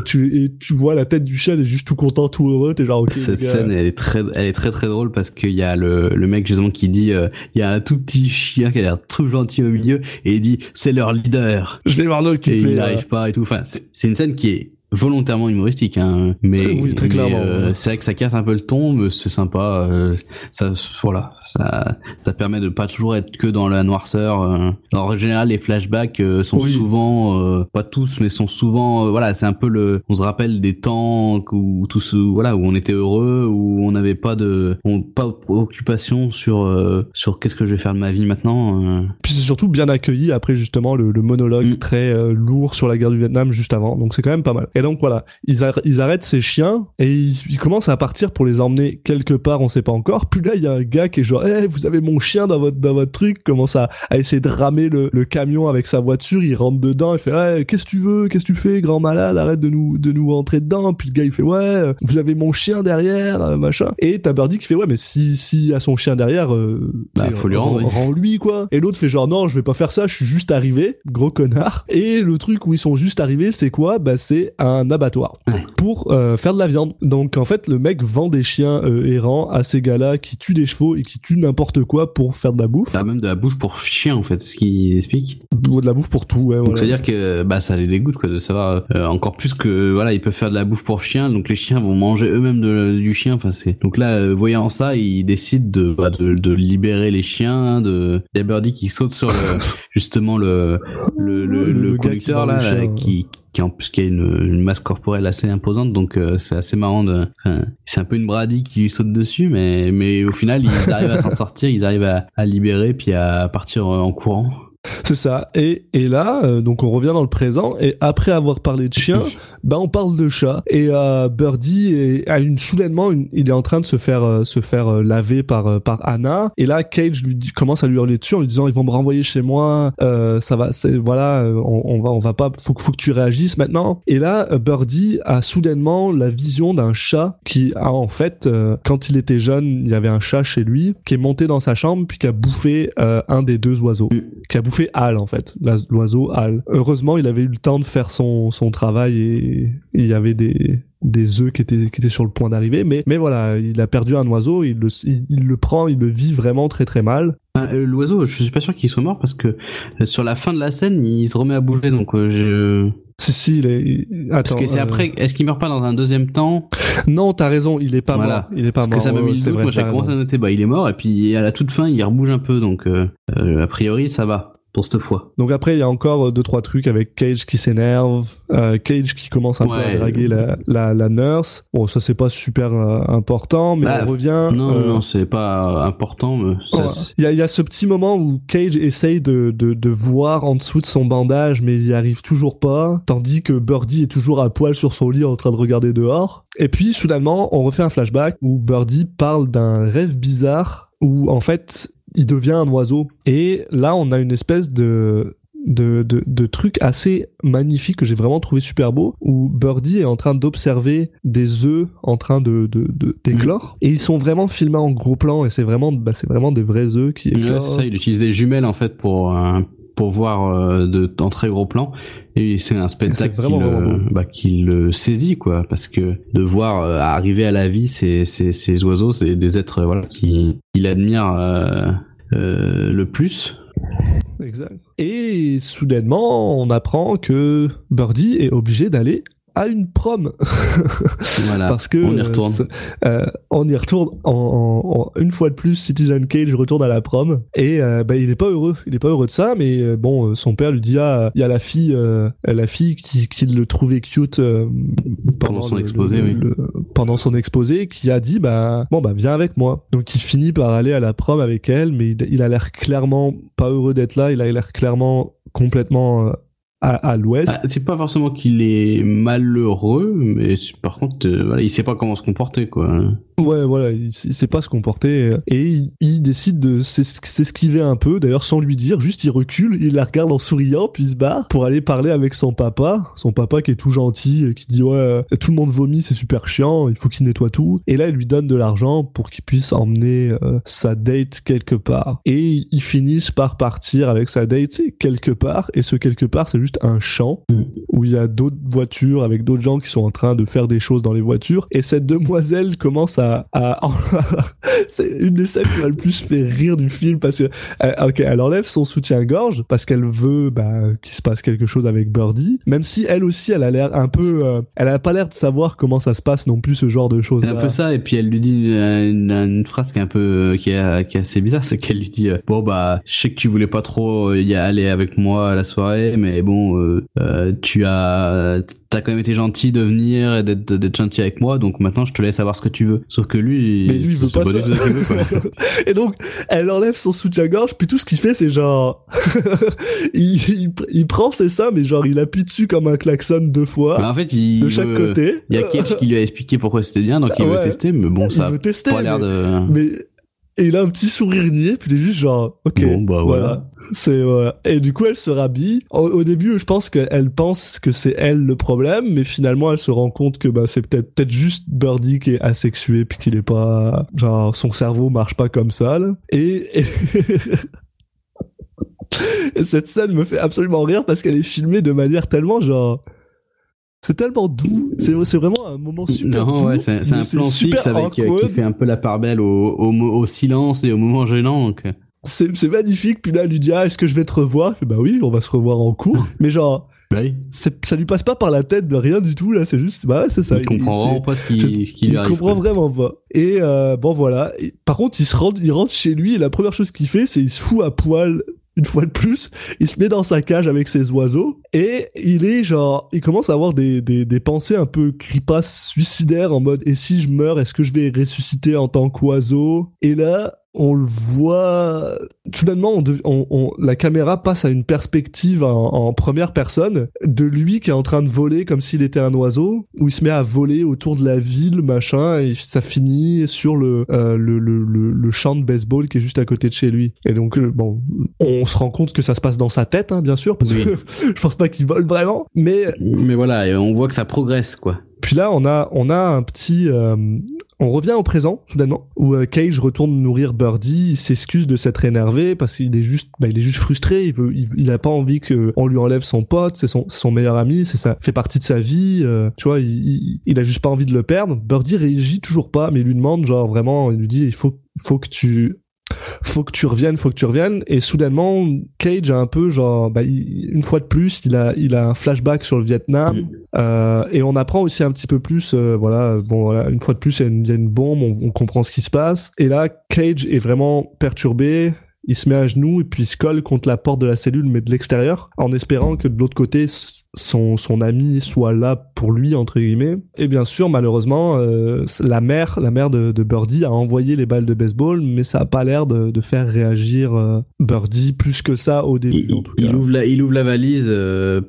A: tu, et tu vois la tête du chien il est juste tout content tout heureux t'es genre ok
F: Cette
A: gars.
F: scène, elle est très, elle est très très drôle parce qu'il y a le, le mec justement qui dit, euh, il y a un tout petit chien qui a l'air tout gentil au milieu et il dit c'est leur leader.
A: Je vais m'en
F: et
A: occuper
F: il n'arrive pas et tout. Enfin, c'est c'est une scène qui est volontairement humoristique, hein. Mais,
A: Oui, très
F: mais,
A: clairement,
F: euh, c'est vrai que ça casse un peu le ton, mais c'est sympa. euh, ça, voilà, ça, ça permet de pas toujours être que dans la noirceur. euh. Alors, en général, les flashbacks euh, sont
A: Oui.
F: souvent, euh, pas tous, mais sont souvent, euh, voilà, c'est un peu le, on se rappelle des temps où tout ce, voilà, où on était heureux, où on n'avait pas de, on, pas de préoccupation sur, euh, sur qu'est-ce que je vais faire de ma vie maintenant. euh.
A: Puis c'est surtout bien accueilli après justement le, le monologue
F: Mm.
A: très euh, lourd sur la guerre du Vietnam juste avant. Donc c'est quand même pas mal. Et donc voilà, ils, ar- ils arrêtent ces chiens et ils, ils commencent à partir pour les emmener quelque part, on sait pas encore. Puis là il y a un gars qui est genre, Eh, vous avez mon chien dans votre dans votre truc, commence à, à essayer de ramer le, le camion avec sa voiture. Il rentre dedans, il fait, ouais, qu'est-ce que tu veux, qu'est-ce que tu fais, grand malade, arrête de nous de nous rentrer dedans. Puis le gars il fait, ouais, euh, vous avez mon chien derrière, euh, machin. Et t'as Birdie qui fait, ouais, mais si si à son chien derrière, euh,
F: Bah, faut lui rendre, oui.
A: rends lui quoi. Et l'autre fait genre non, je vais pas faire ça, je suis juste arrivé, gros connard. Et le truc où ils sont juste arrivés, c'est quoi? Bah c'est un abattoir
F: Ouais.
A: pour euh, faire de la viande. Donc en fait, le mec vend des chiens euh, errants à ces gars-là qui tuent des chevaux et qui tuent n'importe quoi pour faire de la bouffe.
F: T'as même de la bouche pour chien en fait, ce qu'il explique.
A: Ou de la bouffe pour tout, ouais.
F: Donc
A: voilà.
F: c'est à dire que bah ça les dégoûte quoi de savoir euh, encore plus que voilà ils peuvent faire de la bouffe pour chien donc les chiens vont manger eux-mêmes de- du chien enfin c'est donc là voyant ça ils décident de bah, de, de libérer les chiens de il y a Birdie qui saute sur le justement le le le,
A: Le-
F: le
A: qui
F: conducteur là,
A: le
F: là,
A: chien.
F: qui qui en plus qui a une, masse corporelle assez imposante. Donc euh, c'est assez marrant de c'est un peu une bradie qui saute dessus mais mais au final ils arrivent à s'en sortir ils arrivent à, libérer puis à partir en courant
A: C'est ça. Et, et là, euh, donc on revient dans le présent et après avoir parlé de chien, bah on parle de chat. Et euh, Birdie est, a une soudainement, une- il est en train de se faire euh, se faire euh, laver par euh, par Anna. Et là, Cage lui dit, commence à lui hurler dessus en lui disant ils vont me renvoyer chez moi. Euh, ça va, c'est voilà, on, on va on va pas, faut faut que tu réagisses maintenant. Et là, euh, Birdie a soudainement la vision d'un chat qui a en fait, euh, quand il était jeune, il y avait un chat chez lui qui est monté dans sa chambre puis qui a bouffé euh, un des deux oiseaux qui a bouffé Al en fait, l'oiseau Al. Heureusement, il avait eu le temps de faire son son travail et il y avait des des œufs qui étaient qui étaient sur le point d'arriver mais mais voilà il a perdu un oiseau il le il, il le prend il le vit vraiment très très mal
F: Ah, euh, L'oiseau, je suis pas sûr qu'il soit mort parce que euh, sur la fin de la scène, il se remet à bouger. Donc, euh, je...
A: si si il est il-
F: parce
A: attends
F: que c'est
A: euh,
F: après. Est-ce qu'il meurt pas dans un deuxième temps?
A: Non t'as raison il est pas
F: Voilà.
A: mort il est pas
F: Parce
A: mort
F: que ça m'a mis le doute. Moi, j'ai commencé à noter, bah, il est mort. Et puis à la toute fin, il rebouge un peu. Donc, euh, a priori, ça va pour cette fois.
A: donc après il y a encore euh, deux trois trucs avec Cage qui s'énerve euh, Cage qui commence un peu à draguer la, la la nurse bon ça c'est pas super euh, important mais
F: Bah,
A: on revient
F: Non,
A: euh,
F: non, c'est pas important. Mais ça,
A: Ouais.
F: c'est-
A: Il y a, il y a ce petit moment où Cage essaye de, de, de voir en dessous de son bandage, mais il y arrive toujours pas, tandis que Birdie est toujours à poil sur son lit en train de regarder dehors. Et puis, soudainement, on refait un flashback où Birdie parle d'un rêve bizarre où, en fait, il devient un oiseau. Et là, on a une espèce de de, de, de truc assez magnifique que j'ai vraiment trouvé super beau où Birdie est en train d'observer des œufs en train de de de- d'éclore et ils sont vraiment filmés en gros plan et c'est vraiment bah, c'est vraiment des vrais œufs qui
F: Ouais,
A: éclorent
F: c'est ça. Il utilise des jumelles en fait pour euh, pour voir euh, de en très gros plan. Et c'est un spectacle
A: vraiment,
F: qui, le,
A: vraiment
F: bah, qui le saisit quoi. Parce que de voir euh, arriver à la vie ces ces, ces oiseaux c'est des êtres voilà qui il admire euh, euh, le plus.
A: Exact. Et soudainement, on apprend que Birdie est obligé d'aller à une prom.
F: voilà
A: Parce que
F: on y
A: euh,
F: retourne
A: ce- euh, on y retourne en, en- en- une fois de plus Citizen Cage retourne à la prom et euh, bah, il est pas heureux il est pas heureux de ça mais euh, bon euh, son père lui dit ah il y a la fille euh, la fille qui, qui le trouvait cute euh,
F: Pendant son
A: le-
F: exposé,
A: le-
F: oui.
A: le- pendant son exposé qui a dit bah bon bah viens avec moi donc il finit par aller à la prom avec elle mais il, il a l'air clairement pas heureux d'être là il a l'air clairement complètement euh, à, à l'ouest
F: Ah, c'est pas forcément qu'il est malheureux mais par contre euh, voilà il sait pas comment se comporter quoi
A: Ouais, voilà, il, sait pas se comporter euh, et il, il décide de s'es- s'esquiver un peu, d'ailleurs sans lui dire, juste il recule, il la regarde en souriant, puis il se barre pour aller parler avec son papa, son papa qui est tout gentil, euh, qui dit ouais, euh, tout le monde vomit, c'est super chiant, il faut qu'il nettoie tout. Et là, il lui donne de l'argent pour qu'il puisse emmener euh, sa date quelque part. Et ils finissent par partir avec sa date quelque part, et ce quelque part, c'est un champ où il y a d'autres voitures avec d'autres gens qui sont en train de faire des choses dans les voitures. Et cette demoiselle commence à, c'est une des scènes qui m'a le plus fait rire du film parce que euh, ok elle enlève son soutien-gorge parce qu'elle veut bah, qu'il se passe quelque chose avec Birdie même si elle aussi elle a l'air un peu euh, elle a pas l'air de savoir comment ça se passe non plus ce genre de choses
F: C'est un peu ça, et puis elle lui dit une, phrase qui est un peu qui est, qui est assez bizarre, c'est qu'elle lui dit euh, bon bah je sais que tu voulais pas trop y aller avec moi à la soirée, mais bon euh, euh, tu as t'as quand même été gentil de venir et d'être d'être gentil avec moi, donc maintenant je te laisse savoir ce que tu veux. Sauf que lui,
A: Mais lui, il veut pas ça.
F: veut, quoi.
A: et donc, elle enlève son soutien-gorge, puis tout ce qu'il fait, c'est genre... il, il, il prend ses seins, mais genre, il appuie dessus comme un klaxon deux fois,
F: Bah, en fait, il
A: de chaque
F: veut-
A: côté.
F: Il y a Cage qui lui a expliqué pourquoi c'était bien, donc il veut
A: Ouais.
F: tester, mais bon,
A: Il
F: ça
A: veut
F: a pas l'air de...
A: mais et il a un petit sourire niais puis il est juste genre ok
F: Bon, bah, voilà.
A: c'est voilà. et du coup elle se rhabille au, au début je pense qu'elle pense que c'est elle le problème mais finalement elle se rend compte que bah c'est peut-être peut-être juste Birdie qui est asexué puis qu'il est pas genre son cerveau marche pas comme ça là. et, et... et cette scène me fait absolument rire parce qu'elle est filmée de manière tellement genre c'est tellement doux. C'est vraiment un moment super
F: non,
A: doux
F: ouais, c'est un plan fixe avec euh, qui fait un peu la part belle au, au, mo- au silence et au moment gênant. Donc, euh,
A: c'est magnifique. Puis là elle lui dit ah est-ce que je vais te revoir? Bah oui on va se revoir en cours. Mais genre
F: oui,
A: ça lui passe pas par la tête de rien du tout là. C'est juste bah ouais c'est ça.
F: Il comprend vraiment pas ce qui,
A: je-
F: qui
A: il comprend vraiment pas. Et euh, bon voilà. Et par contre il se rend il rentre chez lui et la première chose qu'il fait c'est il se fout à poil une fois de plus, il se met dans sa cage avec ses oiseaux et il est genre, il commence à avoir des, des, des pensées un peu cripasses suicidaires en mode et si je meurs, est-ce que je vais ressusciter en tant qu'oiseau? Et là, on le voit soudainement on, dev- on- on- la caméra passe à une perspective en, en première personne de lui qui est en train de voler comme s'il était un oiseau où il se met à voler autour de la ville machin et ça finit sur le euh, le, le, le, le champ de baseball qui est juste à côté de chez lui et donc euh, bon on se rend compte que ça se passe dans sa tête hein, bien sûr parce
F: Oui.
A: que je pense pas qu'il vole vraiment mais
F: Mais voilà, on voit que ça progresse, quoi.
A: Puis là, on a, on a un petit, euh, on revient au présent soudainement où euh, Cage retourne nourrir Birdie, il s'excuse de s'être énervé parce qu'il est juste, bah, il est juste frustré, il veut, il, a pas envie que on lui enlève son pote, c'est son, son meilleur ami, c'est ça, fait partie de sa vie, euh, tu vois, il, il, il a juste pas envie de le perdre. Birdie réagit toujours pas, mais il lui demande genre vraiment, il lui dit, il faut, faut que tu faut que tu reviennes, faut que tu reviennes. Et soudainement, Cage a un peu genre, bah, il- une fois de plus, il a, il a un flashback sur le Vietnam. Euh, et on apprend aussi un petit peu plus, euh, voilà, bon, voilà, une fois de plus, il y a une, il y a une bombe, on, on comprend ce qui se passe. Et là, Cage est vraiment perturbé. Il se met à genoux et puis il se colle contre la porte de la cellule, mais de l'extérieur, en espérant que de l'autre côté, son, son ami soit là pour lui, entre guillemets. Et bien sûr, malheureusement, euh, la mère, la mère de, de Birdie a envoyé les balles de baseball, mais ça a pas l'air de, de faire réagir euh, Birdie plus que ça au début.
F: Il,
A: en tout
F: il
A: cas.
F: ouvre la, il ouvre la valise euh,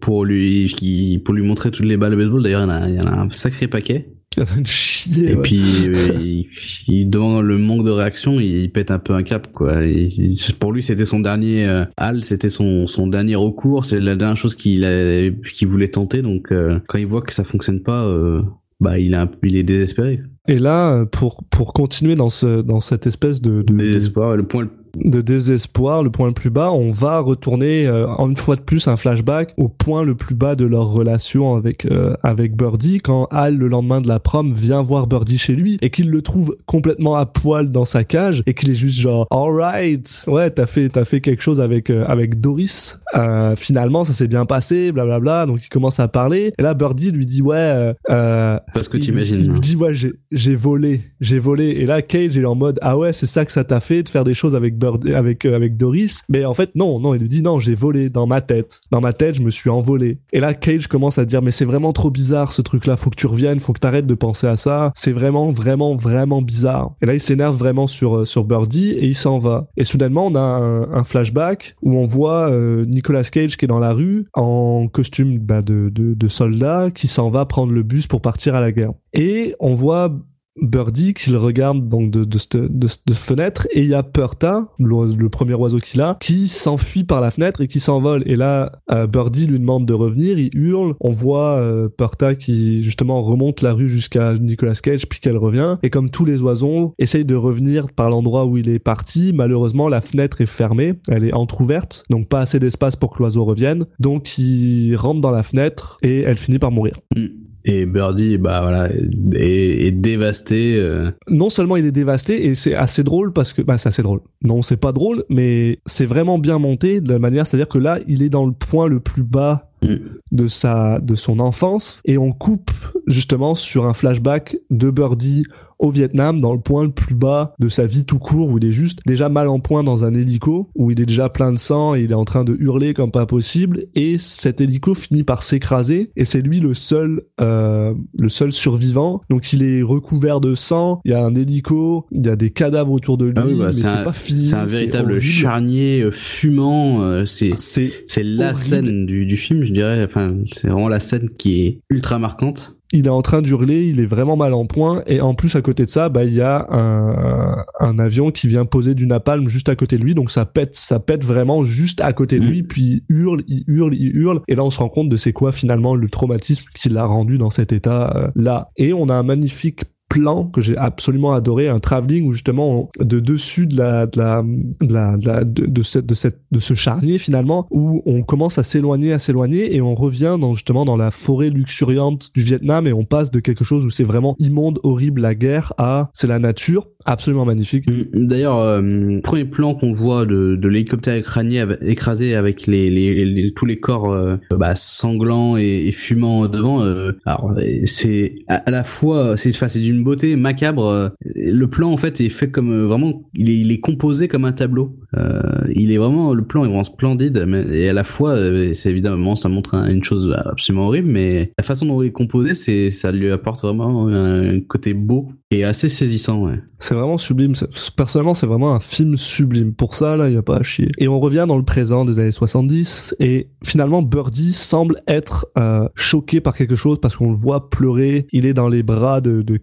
F: pour- lui, qui- pour lui montrer toutes les balles de baseball. D'ailleurs, il y en a, il y en a un sacré paquet.
A: Il chier,
F: Et
A: ouais.
F: puis, euh, il, il- devant le manque de réaction, il, pète un peu un cap, quoi. Il- pour lui, c'était son dernier euh, hal, c'était son, son dernier recours, c'est la dernière chose qu'il a- qu'il voulait tenter. Donc, euh, quand il voit que ça fonctionne pas, euh, bah, il, peu- il est désespéré.
A: Et là, pour pour continuer dans ce dans cette espèce de, de, de-
F: Désespoir. Le point,
A: de désespoir, le point le plus bas, on va retourner euh, une fois de plus un flashback au point le plus bas de leur relation avec euh, avec Birdie quand Al le lendemain de la prom vient voir Birdie chez lui et qu'il le trouve complètement à poil dans sa cage et qu'il est juste genre alright ouais t'as fait t'as fait quelque chose avec euh, avec Doris euh, finalement ça s'est bien passé blablabla donc il commence à parler et là Birdie lui dit ouais euh,
F: Parce que
A: il-
F: t'imagines.
A: Il
F: hein.
A: lui dit ouais j'ai j'ai volé, j'ai volé et là Cage il est en mode ah ouais c'est ça que ça t'a fait de faire des choses avec Avec euh, avec Doris. Mais en fait non non il lui dit non j'ai volé dans ma tête. Dans ma tête je me suis envolé. Et là Cage commence à dire mais c'est vraiment trop bizarre ce truc là faut que tu reviennes faut que t'arrêtes de penser à ça. C'est vraiment vraiment vraiment bizarre. Et là il s'énerve vraiment sur euh, sur Birdie et il s'en va. Et soudainement on a un, flashback où on voit euh, Nicolas Cage qui est dans la rue en costume bah, de de soldat qui s'en va prendre le bus pour partir à la guerre. Et on voit Birdie qui le regarde donc de, de, de, cette fenêtre et il y a Perta, le premier oiseau qu'il a, qui s'enfuit par la fenêtre et qui s'envole. Et là, euh, Birdie lui demande de revenir, il hurle. On voit euh, qui justement remonte la rue jusqu'à Nicolas Cage puis qu'elle revient. Et comme tous les oiseaux, essaye de revenir par l'endroit où il est parti. Malheureusement, la fenêtre est fermée, elle est entrouverte, donc pas assez d'espace pour que l'oiseau revienne. Donc il rentre dans la fenêtre et elle finit par mourir.
F: Mm. Et Birdie, bah voilà, est, est dévasté. euh,
A: non seulement il est dévasté et c'est assez drôle parce que bah c'est assez drôle. Non, c'est pas drôle, mais c'est vraiment bien monté de la manière, c'est-à-dire que là, il est dans le point le plus bas
F: Mm.
A: de sa de son enfance et on coupe justement sur un flashback de Birdie au Vietnam dans le point le plus bas de sa vie tout court où il est juste déjà mal en point dans un hélico où il est déjà plein de sang et il est en train de hurler comme pas possible et cet hélico finit par s'écraser et c'est lui le seul euh, le seul survivant donc il est recouvert de sang il y a un hélico il y a des cadavres autour de lui
F: Ah oui, bah,
A: mais
F: c'est
A: pas fini
F: c'est un véritable charnier euh, fumant. euh, c'est
A: c'est
F: c'est la
A: horrible.
F: scène du, du film, je dirais. Enfin, c'est vraiment la scène qui est ultra marquante.
A: Il est en train d'hurler, il est vraiment mal en point, et en plus à côté de ça, bah il y a un, un avion qui vient poser du napalm juste à côté de lui, donc ça pète, ça pète vraiment juste à côté de
F: Mm.
A: lui, puis il hurle, il hurle, il hurle, et là on se rend compte de c'est quoi finalement le traumatisme qui l'a rendu dans cet état euh, là. Et on a un magnifique plan que j'ai absolument adoré, un travelling où justement de dessus de la de la de la de, de, cette de cette de ce charnier finalement où on commence à s'éloigner à s'éloigner et on revient dans justement dans la forêt luxuriante du Vietnam et on passe de quelque chose où c'est vraiment immonde, horrible la guerre à c'est la nature, absolument magnifique.
F: Mm. D'ailleurs, euh, premier plan qu'on voit de, de l'hélicoptère écrasé avec les, les, les- tous les corps euh, bah, sanglants et, et fumants devant. euh, alors c'est à, à la fois c'est enfin, c'est d'une beauté macabre. euh, le plan en fait est fait comme euh, vraiment il est, composé comme un tableau. Euh, il est vraiment le plan est vraiment splendide et à la fois c'est évidemment ça montre un- une chose absolument horrible mais la façon dont il est composé c'est ça lui apporte vraiment un côté beau et assez saisissant. Ouais.
A: C'est vraiment sublime. Personnellement, c'est vraiment un film sublime. Pour ça, là, il y a pas à chier. Et on revient dans le présent des années 70 et finalement, Birdie semble être choqué par quelque chose parce qu'on le voit pleurer. Il est dans les bras de, de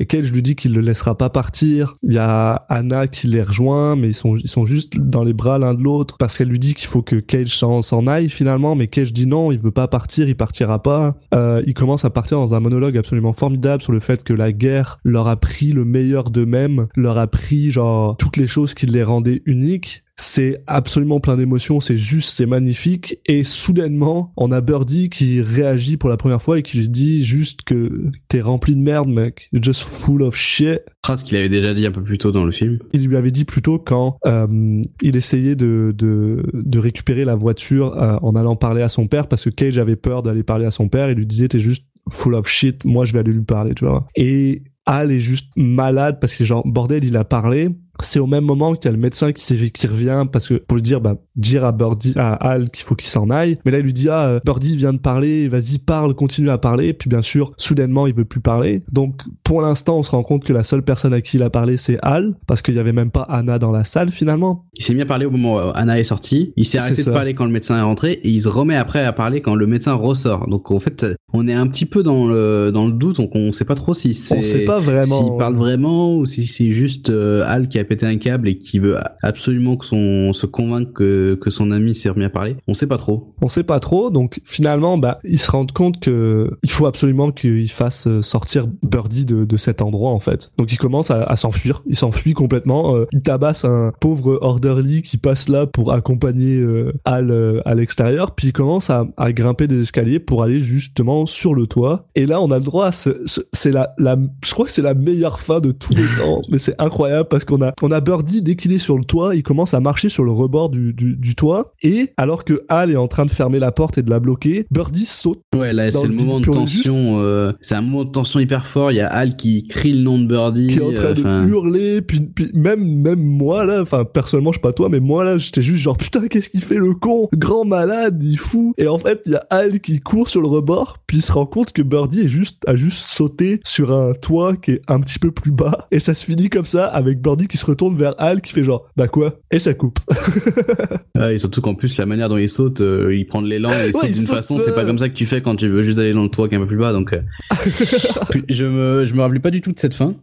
A: Et Cage lui dit qu'il le laissera pas partir. Il y a Anna qui les rejoint, mais ils sont ils sont juste dans les bras l'un de l'autre parce qu'elle lui dit qu'il faut que Cage s'en s'en aille finalement, mais Cage dit non, il veut pas partir, il partira pas. Euh, il commence à partir dans un monologue absolument formidable sur le fait que la guerre leur a pris le meilleur d'eux-mêmes, leur a pris genre toutes les choses qui les rendaient uniques. C'est absolument plein d'émotions, c'est juste, c'est magnifique. Et soudainement, on a Birdie qui réagit pour la première fois et qui lui dit juste que t'es rempli de merde, mec. You're just full of shit.
F: Phrase qu'il avait déjà dit un peu plus tôt dans le film.
A: Il lui avait dit plutôt quand euh, il essayait de, de, de récupérer la voiture euh, en allant parler à son père parce que Cage avait peur d'aller parler à son père. Il lui disait t'es juste full of shit. Moi je vais aller lui parler, tu vois. Et Al est juste malade parce que genre bordel il a parlé. C'est au même moment qu'il y a le médecin qui, qui revient parce que pour lui dire bah dire à Birdie à Al qu'il faut qu'il s'en aille. Mais là il lui dit ah euh, Birdie vient de parler, vas-y parle, continue à parler. Puis bien sûr soudainement il veut plus parler. Donc pour l'instant on se rend compte que la seule personne à qui il a parlé c'est Al parce qu'il y avait même pas Anna dans la salle finalement.
F: Il s'est mis à parler au moment où Anna est sortie. Il s'est arrêté de parler quand le médecin est rentré et il se remet après à parler quand le médecin ressort. Donc en fait, on est un petit peu dans le dans le doute, donc on sait pas trop si c'est
A: On sait pas vraiment.
F: s'il parle vraiment ou si c'est juste euh, Al qui a pété un câble et qui veut absolument que son se convaincre que que son ami s'est remis à parler. On sait pas trop.
A: On sait pas trop, donc finalement, bah, ils se rendent compte que il faut absolument qu'ils fassent euh, sortir Birdie de, de cet endroit en fait. Donc il commence à, à s'enfuir, il s'enfuit complètement, euh, il tabasse un pauvre hors Elderly qui passe là pour accompagner euh, Al euh, à l'extérieur, puis il commence à, à grimper des escaliers pour aller justement sur le toit. Et là, on a le droit à ce, ce- c'est la, la, je crois que c'est la meilleure fin de tous les temps, mais c'est incroyable parce qu'on a, on a Birdie dès qu'il est sur le toit, il commence à marcher sur le rebord du, du, du toit, et alors que Al est en train de fermer la porte et de la bloquer, Birdie saute.
F: Ouais, là, c'est
A: le
F: moment de tension. euh, c'est un moment de tension hyper fort. Il y a Al qui crie le nom de Birdie.
A: qui est en train
F: euh,
A: de
F: enfin,
A: hurler puis, puis même même moi là enfin personnellement je sais pas toi mais moi là j'étais juste genre putain qu'est-ce qu'il fait le con? Grand malade il fou et en fait il y a Al qui court sur le rebord puis il se rend compte que Birdie est juste a juste sauté sur un toit qui est un petit peu plus bas et ça se finit comme ça avec Birdie qui se retourne vers Al qui fait genre bah quoi? Et ça coupe
F: ouais, et surtout qu'en plus, la manière dont il saute, euh, il prend de l'élan et il saute
A: il
F: d'une
A: saute,
F: façon, c'est pas comme ça que tu fais quand tu veux juste aller dans le toit qui est un peu plus bas. Donc, euh, puis je me, je me rappelais pas du tout de cette fin.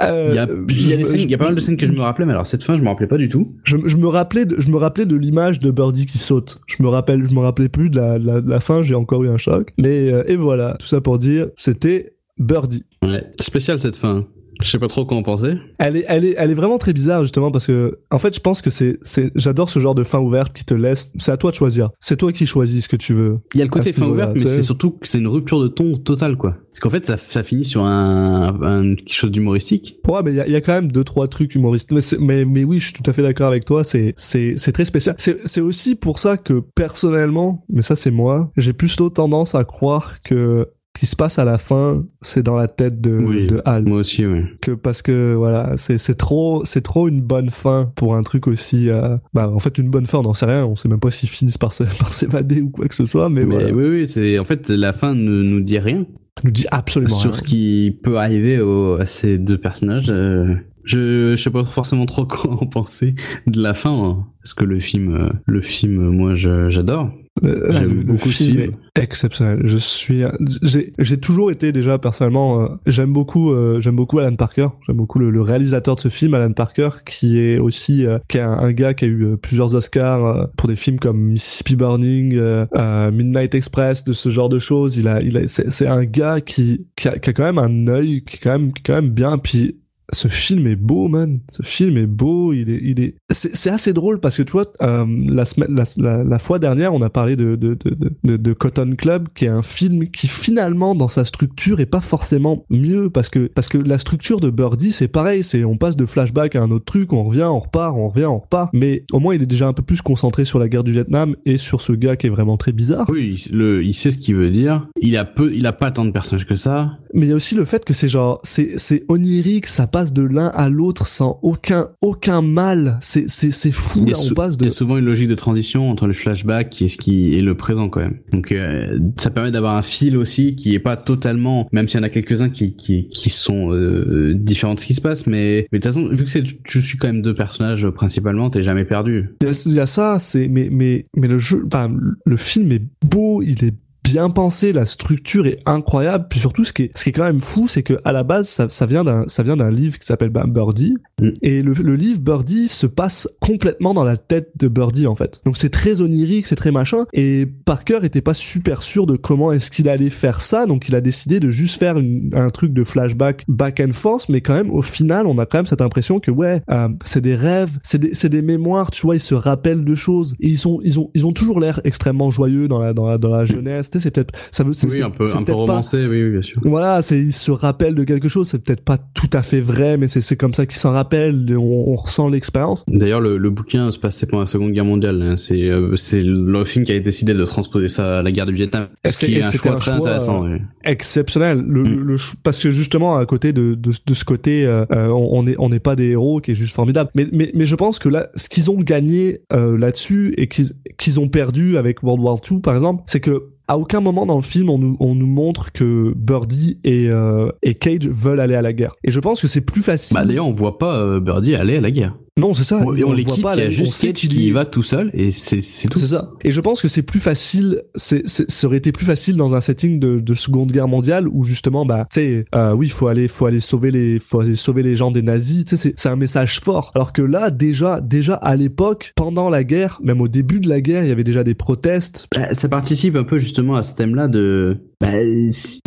A: Euh,
F: Il y a, il y a des
A: je-
F: scènes, il y a pas mal de scènes que je me rappelais, mais alors cette fin, je me rappelais pas du tout.
A: Je, je me rappelais de, je me rappelais de l'image de Birdie qui saute. Je me rappelle, je me rappelais plus de la, la fin. J'ai encore eu un choc. Mais euh, et voilà, tout ça pour dire, c'était Birdie.
F: Ouais, spécial cette fin. Je sais pas trop quoi en penser.
A: Elle est, elle est, elle est vraiment très bizarre justement parce que, en fait, je pense que c'est, c'est, j'adore ce genre de fin ouverte qui te laisse. C'est à toi de choisir. C'est toi qui choisis ce que tu veux.
F: Il y a le côté fin ouverte, mais c'est surtout que c'est une rupture de ton totale, quoi. Parce qu'en fait, ça, ça finit sur un, un quelque chose d'humoristique.
A: Ouais, mais il y a, il y a quand même deux trois trucs humoristes. Mais, c'est- mais, mais oui, je suis tout à fait d'accord avec toi. C'est, c'est, c'est très spécial. C'est, c'est aussi pour ça que personnellement, mais ça c'est moi, j'ai plutôt tendance à croire que qui se passe à la fin, c'est dans la tête de,
F: Oui.
A: de Hal.
F: Moi aussi, ouais.
A: que parce que voilà c'est c'est trop c'est trop une bonne fin pour un truc aussi euh, bah en fait une bonne fin on n'en sait rien on sait même pas s'ils finissent par s'évader ou quoi que ce soit mais,
F: Mais
A: voilà
F: oui, oui, c'est en fait la fin ne nous dit rien
A: nous dit absolument
F: sur
A: rien.
F: ce qui peut arriver au- à ces deux personnages. euh, je, je sais pas forcément trop quoi en penser de la fin, hein, parce que le film, euh, le film, moi, j'adore.
A: Le
F: beaucoup ce
A: film est exceptionnel. Je suis j'ai j'ai toujours été déjà personnellement euh, j'aime beaucoup euh, j'aime beaucoup Alan Parker. J'aime beaucoup le, le réalisateur de ce film Alan Parker qui est aussi euh, qui est un, un gars qui a eu euh, plusieurs Oscars euh, pour des films comme Mississippi Burning euh, euh, Midnight Express de ce genre de choses. Il a il a c'est c'est un gars qui qui a, qui a quand même un œil qui est quand même qui est quand même bien. Puis ce film est beau, man. Ce film est beau. Il est, il est. C'est c'est assez drôle parce que tu vois, euh, la semaine, la, la, la fois dernière, on a parlé de de, de de de de Cotton Club, qui est un film qui finalement dans sa structure est pas forcément mieux parce que parce que la structure de Birdie c'est pareil. C'est on passe de flashback à un autre truc, on revient, on repart, on revient, on repart. Mais au moins il est déjà un peu plus concentré sur la guerre du Vietnam et sur ce gars qui est vraiment très bizarre.
F: Oui, le, il sait ce qu'il veut dire. Il a peu, il a pas tant de personnages que ça.
A: Mais il y a aussi le fait que c'est genre, c'est, c'est onirique, ça passe de l'un à l'autre sans aucun, aucun mal. C'est, c'est, c'est fou,
F: Il y,
A: là, on
F: il y a souvent une logique de transition entre le flashback et ce qui est le présent quand même. Donc euh, ça permet d'avoir un fil aussi qui est pas totalement, même s'il y en a quelques-uns qui qui, qui sont euh, différents de ce qui se passe, mais mais de toute façon vu que c'est tu suis quand même deux personnages principalement, t'es jamais perdu.
A: Il y a, il y a ça, c'est, mais, mais, mais le jeu, enfin, le film est beau, il est bien pensé, la structure est incroyable, puis surtout ce qui est, ce qui est quand même fou, c'est que à la base, ça, ça vient d'un, ça vient d'un livre qui s'appelle bah, Birdie,
F: Mm.
A: et le, le livre Birdie se passe complètement dans la tête de Birdie en fait. Donc c'est très onirique, c'est très machin, et Parker était pas super sûr de comment est-ce qu'il allait faire ça, donc il a décidé de juste faire une- un truc de flashback back and forth, mais quand même au final, on a quand même cette impression que ouais, euh, c'est des rêves, c'est des, c'est des mémoires, tu vois, ils se rappellent de choses, et ils sont, ils ont, ils ont toujours l'air extrêmement joyeux dans la, dans la, dans la jeunesse. Tu sais, c'est peut-être, ça veut, c'est,
F: Oui, un peu un peu
A: peut-être pas-
F: romancé, oui, oui bien sûr.
A: voilà, c'est ils se rappellent de quelque chose, c'est peut-être pas tout à fait vrai, mais c'est c'est comme ça qu'ils s'en rappellent, on, on ressent l'expérience.
F: D'ailleurs, le, le bouquin se passait pendant la Seconde Guerre mondiale. hein. C'est euh, c'est le film qui a décidé de transposer ça à la guerre du Vietnam.
A: Et
F: Ce
A: c'est-
F: qui est un choix
A: un
F: très
A: choix,
F: intéressant.
A: euh,
F: oui.
A: Exceptionnel, le,
F: Mm.
A: le- parce que justement à côté de, de, de ce côté, euh, euh, on on est on n'est pas des héros, qui est juste formidable. Mais mais mais je pense que là, ce qu'ils ont gagné euh, là-dessus et qu'ils qu'ils ont perdu avec World War II par exemple, c'est que à aucun moment dans le film on nous, on nous montre que Birdie et, euh, et Cage veulent aller à la guerre. Et je pense que c'est plus facile.
F: Bah d'ailleurs, on voit pas euh, Birdie aller à la guerre.
A: Non, c'est ça.
F: et on,
A: le
F: les
A: voit
F: quitte,
A: pas,
F: il y a
A: on
F: juste qui
A: y
F: va tout seul et c'est tout.
A: C'est ça. Et je pense que c'est plus facile, c'est, c'est, ça aurait été plus facile dans un setting de, de Seconde Guerre mondiale où justement, bah, tu sais, euh, oui, faut aller, faut aller sauver les, faut aller sauver les gens des nazis. Tu sais, c'est, c'est un message fort. Alors que là, déjà, déjà à l'époque, pendant la guerre, même au début de la guerre, il y avait déjà des protestes.
F: Bah, ça participe un peu justement à ce thème-là de bah,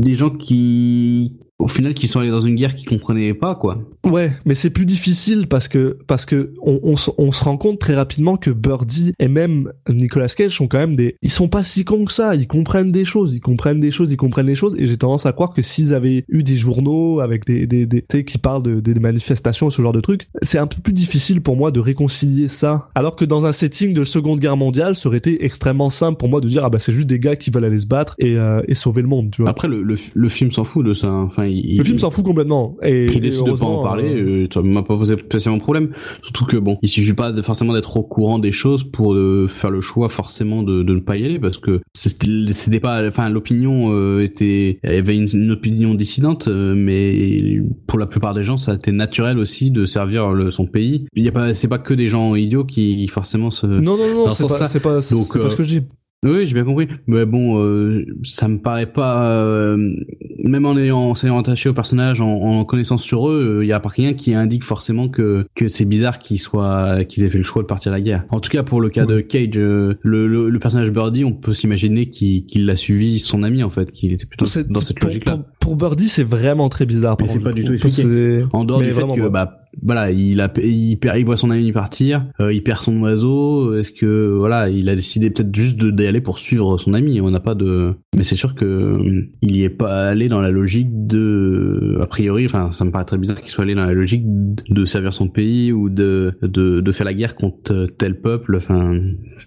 F: des gens qui au final qu'ils sont allés dans une guerre qu'ils comprenaient pas quoi.
A: Ouais, mais c'est plus difficile parce que parce que on, on, se- on se rend compte très rapidement que Birdie et même Nicolas Cage sont quand même des ils sont pas si cons que ça, ils comprennent des choses, ils comprennent des choses, ils comprennent des choses et j'ai tendance à croire que s'ils avaient eu des journaux avec des des, des tu sais, qui parlent de, des manifestations ce genre de trucs, c'est un peu plus difficile pour moi de réconcilier ça alors que dans un setting de Seconde Guerre mondiale, ça aurait été extrêmement simple pour moi de dire ah bah c'est juste des gars qui veulent aller se battre et euh, et sauver le monde, tu vois.
F: Après le, le, le film s'en fout de ça. hein. Enfin, il,
A: le film s'en fout complètement et,
F: il décide de pas en parler,
A: euh,
F: euh, ça m'a pas posé spécialement problème. Surtout que bon, il suffit pas de, forcément d'être au courant des choses pour euh, faire le choix forcément de, de ne pas y aller parce que c'était pas, enfin l'opinion euh, était, il y avait une, une opinion dissidente, euh, mais pour la plupart des gens, ça a été naturel aussi de servir le, son pays. Il y a pas, c'est pas que des gens idiots qui forcément se.
A: Non, non, non, c'est
F: ce
A: pas, pas,
F: Donc,
A: pas
F: euh,
A: ce que je dis.
F: Oui, j'ai bien compris. Mais bon, euh, ça me paraît pas, euh, même en ayant, en s'ayant attaché au personnage, en, en connaissance sur eux, il y a pas rien qui indique forcément que que c'est bizarre qu'ils soient, qu'ils aient fait le choix de partir à la guerre. En tout cas, pour le cas de Cage, euh, le, le, le personnage Birdie, on peut s'imaginer qu'il qu'il l'a suivi son ami en fait, qu'il était plutôt dans cette logique-là.
A: pour, pour Birdie, c'est vraiment très bizarre.
F: Mais c'est pas du tout expliqué.
A: C'est-
F: En dehors
A: Mais
F: du fait que
A: pas.
F: bah voilà, il a il perd, il voit son ami partir, euh, il perd son oiseau. Est-ce que voilà, il a décidé peut-être juste d'y aller pour suivre son ami. On n'a pas de, mais c'est sûr que euh, il y est pas allé dans la logique de, a priori, enfin ça me paraît très bizarre qu'il soit allé dans la logique de servir son pays ou de de, de faire la guerre contre tel peuple. Enfin,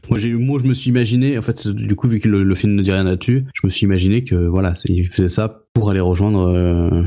F: moi j'ai moi je me suis imaginé, en fait du coup vu que le, le film ne dit rien là-dessus, je me suis imaginé que voilà, il faisait ça pour aller rejoindre euh,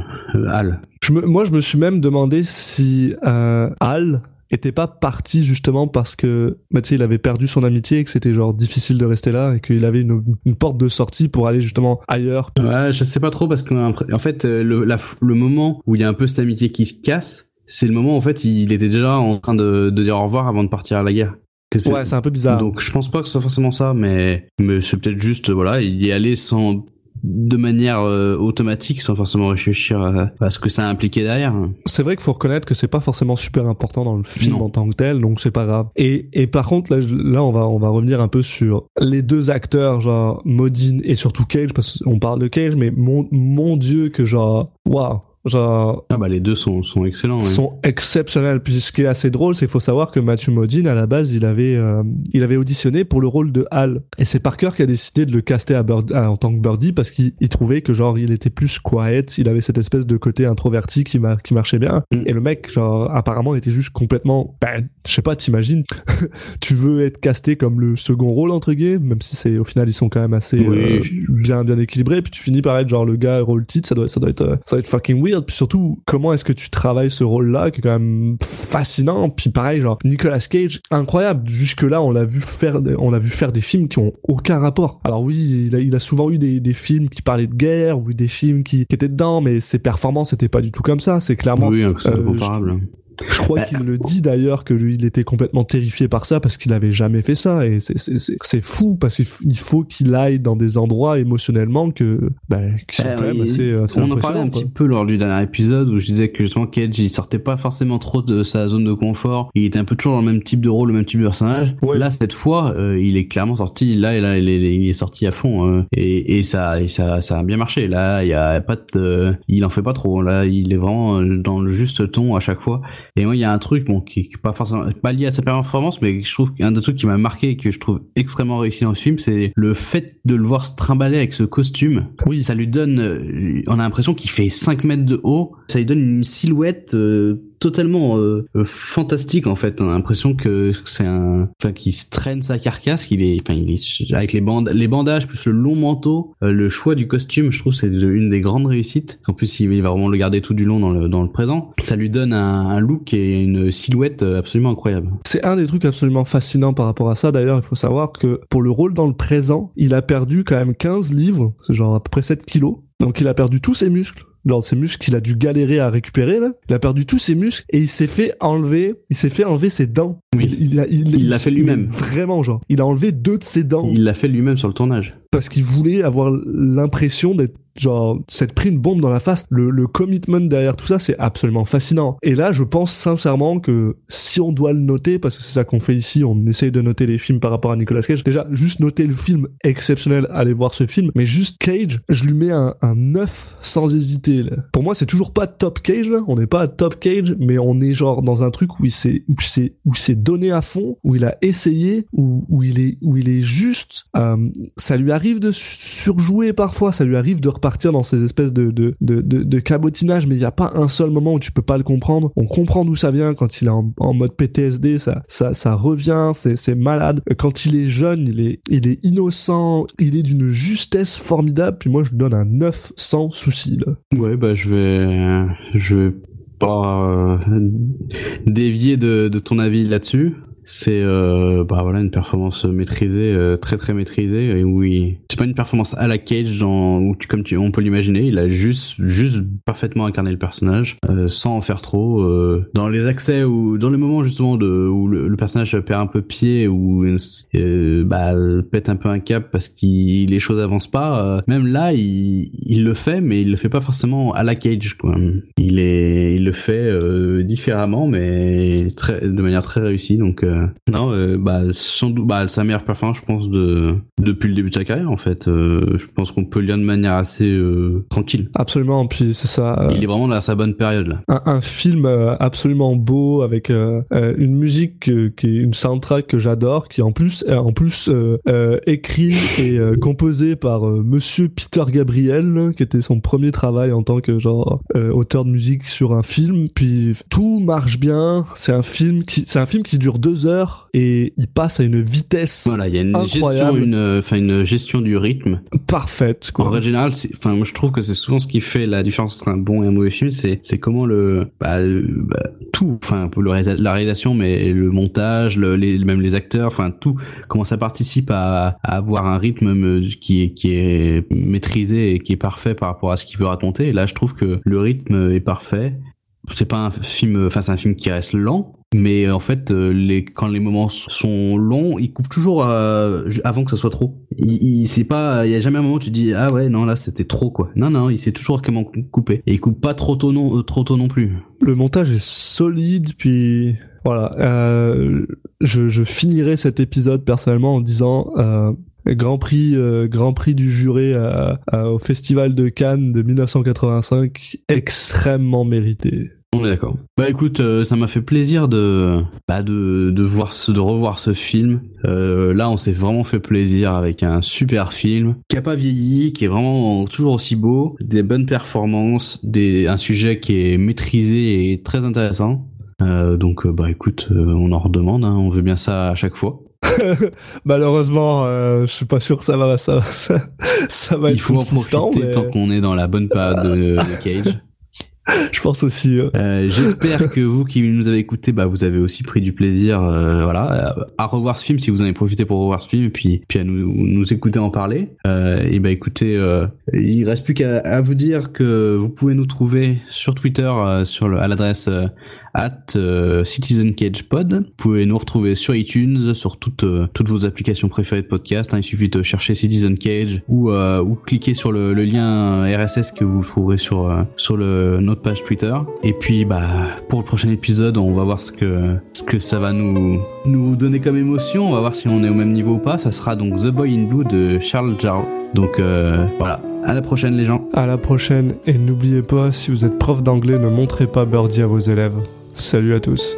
F: Hal.
A: Je me, moi, je me suis même demandé si euh, Al était pas parti justement parce que bah, il avait perdu son amitié et que c'était genre difficile de rester là et qu'il avait une, une porte de sortie pour aller justement ailleurs
F: Ouais, je sais pas trop parce qu'en en fait, euh, le, la, le moment où il y a un peu cette amitié qui se casse, c'est le moment où en fait il était déjà en train de, de dire au revoir avant de partir à la guerre. Que
A: ouais c'est un peu bizarre
F: Donc je pense pas que ce soit forcément ça, mais mais c'est peut-être juste voilà, il y est allé sans de manière euh, automatique, sans forcément réfléchir à, à ce que ça impliquait derrière.
A: c'est vrai qu'il faut reconnaître que c'est pas forcément super important dans le film
F: Non.
A: en tant que tel donc c'est pas grave et et par contre là là on va on va revenir un peu sur les deux acteurs genre Modine et surtout Cage parce qu'on parle de Cage mais mon mon dieu que genre waouh genre
F: Ah bah les deux sont sont excellents. ouais.
A: sont exceptionnels. Puis ce qui est assez drôle, c'est qu'il faut savoir que Matthew Modine, à la base, il avait, euh, il avait auditionné pour le rôle de Hal. Et c'est Parker qui a décidé de le caster à Bird- à- en tant que Birdie parce qu'il il trouvait que genre il était plus quiet, il avait cette espèce de côté introverti qui, mar- qui marchait bien.
F: Mm.
A: Et le mec, genre, apparemment, était juste complètement, ben, je sais pas, t'imagines, tu veux être casté comme le second rôle entre guillemets, même si c'est au final ils sont quand même assez
F: Oui.
A: euh, bien bien équilibrés. Puis tu finis par être genre le gars rôle titre, ça doit ça doit être euh, ça doit être fucking weird. Puis surtout comment est-ce que tu travailles ce rôle-là qui est quand même fascinant. Puis pareil genre Nicolas Cage incroyable. Jusque là on l'a vu faire des- on l'a vu faire des films qui ont aucun rapport. Alors oui il a, il a souvent eu des, des films qui parlaient de guerre ou des films qui, qui étaient dedans, mais ses performances étaient pas du tout comme ça. C'est clairement
F: Oui, c'est
A: euh. Je crois
F: Bah,
A: qu'il le dit d'ailleurs que lui, il était complètement terrifié par ça parce qu'il avait jamais fait ça et c'est c'est c'est c'est fou parce qu'il faut qu'il aille dans des endroits émotionnellement que ben qui sont
F: Euh,
A: quand même assez, assez
F: on en parlait un
A: quoi.
F: petit peu lors du dernier épisode où je disais que justement Cage il sortait pas forcément trop de sa zone de confort. Il était un peu toujours dans le même type de rôle, le même type de personnage.
A: Ouais.
F: Là cette fois, euh, il est clairement sorti. Là, et là, il est, il est sorti à fond euh, et, et ça, et ça, ça a bien marché. Là, il y a pas de, il en fait pas trop. Là, il est vraiment euh, dans le juste ton à chaque fois. Et moi, il y a un truc bon qui, qui est pas forcément pas lié à sa performance, mais je trouve qu'un des trucs qui m'a marqué et que je trouve extrêmement réussi dans ce film, c'est le fait de le voir se trimballer avec ce costume.
A: Oui.
F: Ça lui donne, euh, on a l'impression qu'il fait 5 mètres de haut. Ça lui donne une silhouette euh, totalement euh, euh, fantastique en fait. On a l'impression que c'est un, enfin qu'il se traîne sa carcasse, qu'il est, enfin il est avec les bandes, les bandages plus le long manteau, euh, le choix du costume, je trouve c'est une des grandes réussites. En plus, il va vraiment le garder tout du long dans le dans le présent. Ça lui donne un, un look et une silhouette euh, absolument incroyable.
A: C'est un des trucs absolument fascinants par rapport à ça. D'ailleurs, il faut savoir que pour le rôle dans le présent, il a perdu quand même 15 livres, c'est genre à peu près 7 kilos. Donc il a perdu tous ses muscles. Genre ses muscles qu'il a dû galérer à récupérer là. Il a perdu tous ses muscles et il s'est fait enlever, il s'est fait enlever ses dents.
F: Oui.
A: Il, il a- il-
F: Il l'a fait lui-même.
A: Vraiment genre. Il a enlevé deux de ses dents.
F: Il l'a fait lui-même sur le tournage.
A: Parce qu'il voulait avoir l'impression d'être genre s'être pris une bombe dans la face. Le, le commitment derrière tout ça, c'est absolument fascinant. Et là, je pense sincèrement que si on doit le noter, parce que c'est ça qu'on fait ici, on essaye de noter les films par rapport à Nicolas Cage. Déjà, juste noter le film exceptionnel, allez voir ce film. Mais juste Cage, je lui mets un, un 9 sans hésiter. Pour moi, c'est toujours pas top Cage. Là. On n'est pas top Cage, mais on est genre dans un truc où il s'est où c'est où s'est donné à fond, où il a essayé, où, où il est où il est juste. Euh, ça lui arrive de surjouer parfois, ça lui arrive de repartir partir dans ces espèces de, de, de, cabotinage, mais il n'y a pas un seul moment où tu peux pas le comprendre. On comprend d'où ça vient quand il est en, en mode PTSD, ça, ça, ça revient, c'est malade. Quand il est jeune, il est, il est innocent, il est d'une justesse formidable, puis moi je lui donne un 9 sans souci, là.
F: Ouais, bah je vais, je vais pas euh, dévier de, de ton avis là-dessus c'est euh, bah voilà une performance maîtrisée euh, très très maîtrisée et oui c'est pas une performance à la Cage dans où tu, comme tu on peut l'imaginer il a juste juste parfaitement incarné le personnage euh, sans en faire trop euh, dans les accès ou dans les moments justement de où le, personnage perd un peu pied ou euh, bah pète un peu un cap parce que les choses avancent pas même là il, il le fait mais il le fait pas forcément à la Cage quoi. Il est il le fait différemment mais très de manière très réussie donc euh, non, euh, bah, sans doute, bah, sa meilleure performance, je pense, de, depuis le début de sa carrière, en fait. Euh, je pense qu'on peut le lire de manière assez tranquille.
A: Absolument, puis c'est ça.
F: Il est vraiment dans sa bonne période, là.
A: Un, film absolument beau, avec une musique qui est une soundtrack que j'adore, qui en plus, en plus écrit et composé par Monsieur Peter Gabriel, qui était son premier travail en tant que genre auteur de musique sur un film. Puis tout marche bien. C'est un film qui, c'est un film qui dure deux heures et il passe à une vitesse.
F: Voilà, il y a une gestion, une, enfin une gestion du rythme
A: parfaite. Quoi.
F: En règle générale, enfin moi je trouve que c'est souvent ce qui fait la différence entre un bon et un mauvais film, c'est c'est comment le bah, bah, tout, enfin le la réalisation, mais le montage, le, les, même les acteurs, enfin tout, comment ça participe à, à avoir un rythme qui est qui est maîtrisé et qui est parfait par rapport à ce qu'il veut raconter. Et là, je trouve que le rythme est parfait c'est pas un film enfin c'est un film qui reste lent mais euh, en fait euh, les quand les moments sont longs il coupe toujours euh, avant que ce soit trop. Il, il c'est pas il y a jamais un moment où tu dis ah ouais non là c'était trop quoi. Non non il sait toujours comment couper et il coupe pas trop tôt non trop tôt non plus.
A: Le montage est solide puis voilà. Je, je finirai cet épisode personnellement en disant Grand Prix, Grand Prix du juré au Festival de Cannes de 1985, extrêmement mérité.
F: On est d'accord. Bah écoute, euh, ça m'a fait plaisir de, bah de, de voir ce, de revoir ce film. Euh, là, on s'est vraiment fait plaisir avec un super film qui a pas vieilli, qui est vraiment toujours aussi beau, des bonnes performances, des, un sujet qui est maîtrisé et très intéressant. Euh, donc bah écoute, on en redemande, hein, on veut bien ça à chaque fois.
A: Malheureusement, je suis pas sûr que ça va, ça, ça, ça va
F: Il faut en profiter tant qu'on est dans la bonne période de Cage.
A: je pense aussi.
F: Euh, J'espère que vous qui nous avez écouté, bah vous avez aussi pris du plaisir, euh, voilà, à revoir ce film si vous en avez profité pour revoir ce film, et puis puis à nous nous écouter en parler. Euh, et bah écoutez, euh, il reste plus qu'à vous dire que vous pouvez nous trouver sur Twitter euh, sur le, à l'adresse at euh, Citizen Cage Pod. Vous pouvez nous retrouver sur iTunes, sur toutes euh, toutes vos applications préférées de podcast. Hein. Il suffit de chercher Citizen Cage ou euh, ou cliquer sur le, lien RSS que vous trouverez sur sur notre page Twitter. Et puis bah pour le prochain épisode, on va voir ce que ce que ça va nous nous donner comme émotion. On va voir si on est au même niveau ou pas. Ça sera donc The Boy in Blue de Charles Jarreau. Donc voilà, à la prochaine les gens.
A: À la prochaine et n'oubliez pas, si vous êtes prof d'anglais, ne montrez pas Birdie à vos élèves. Salut à tous.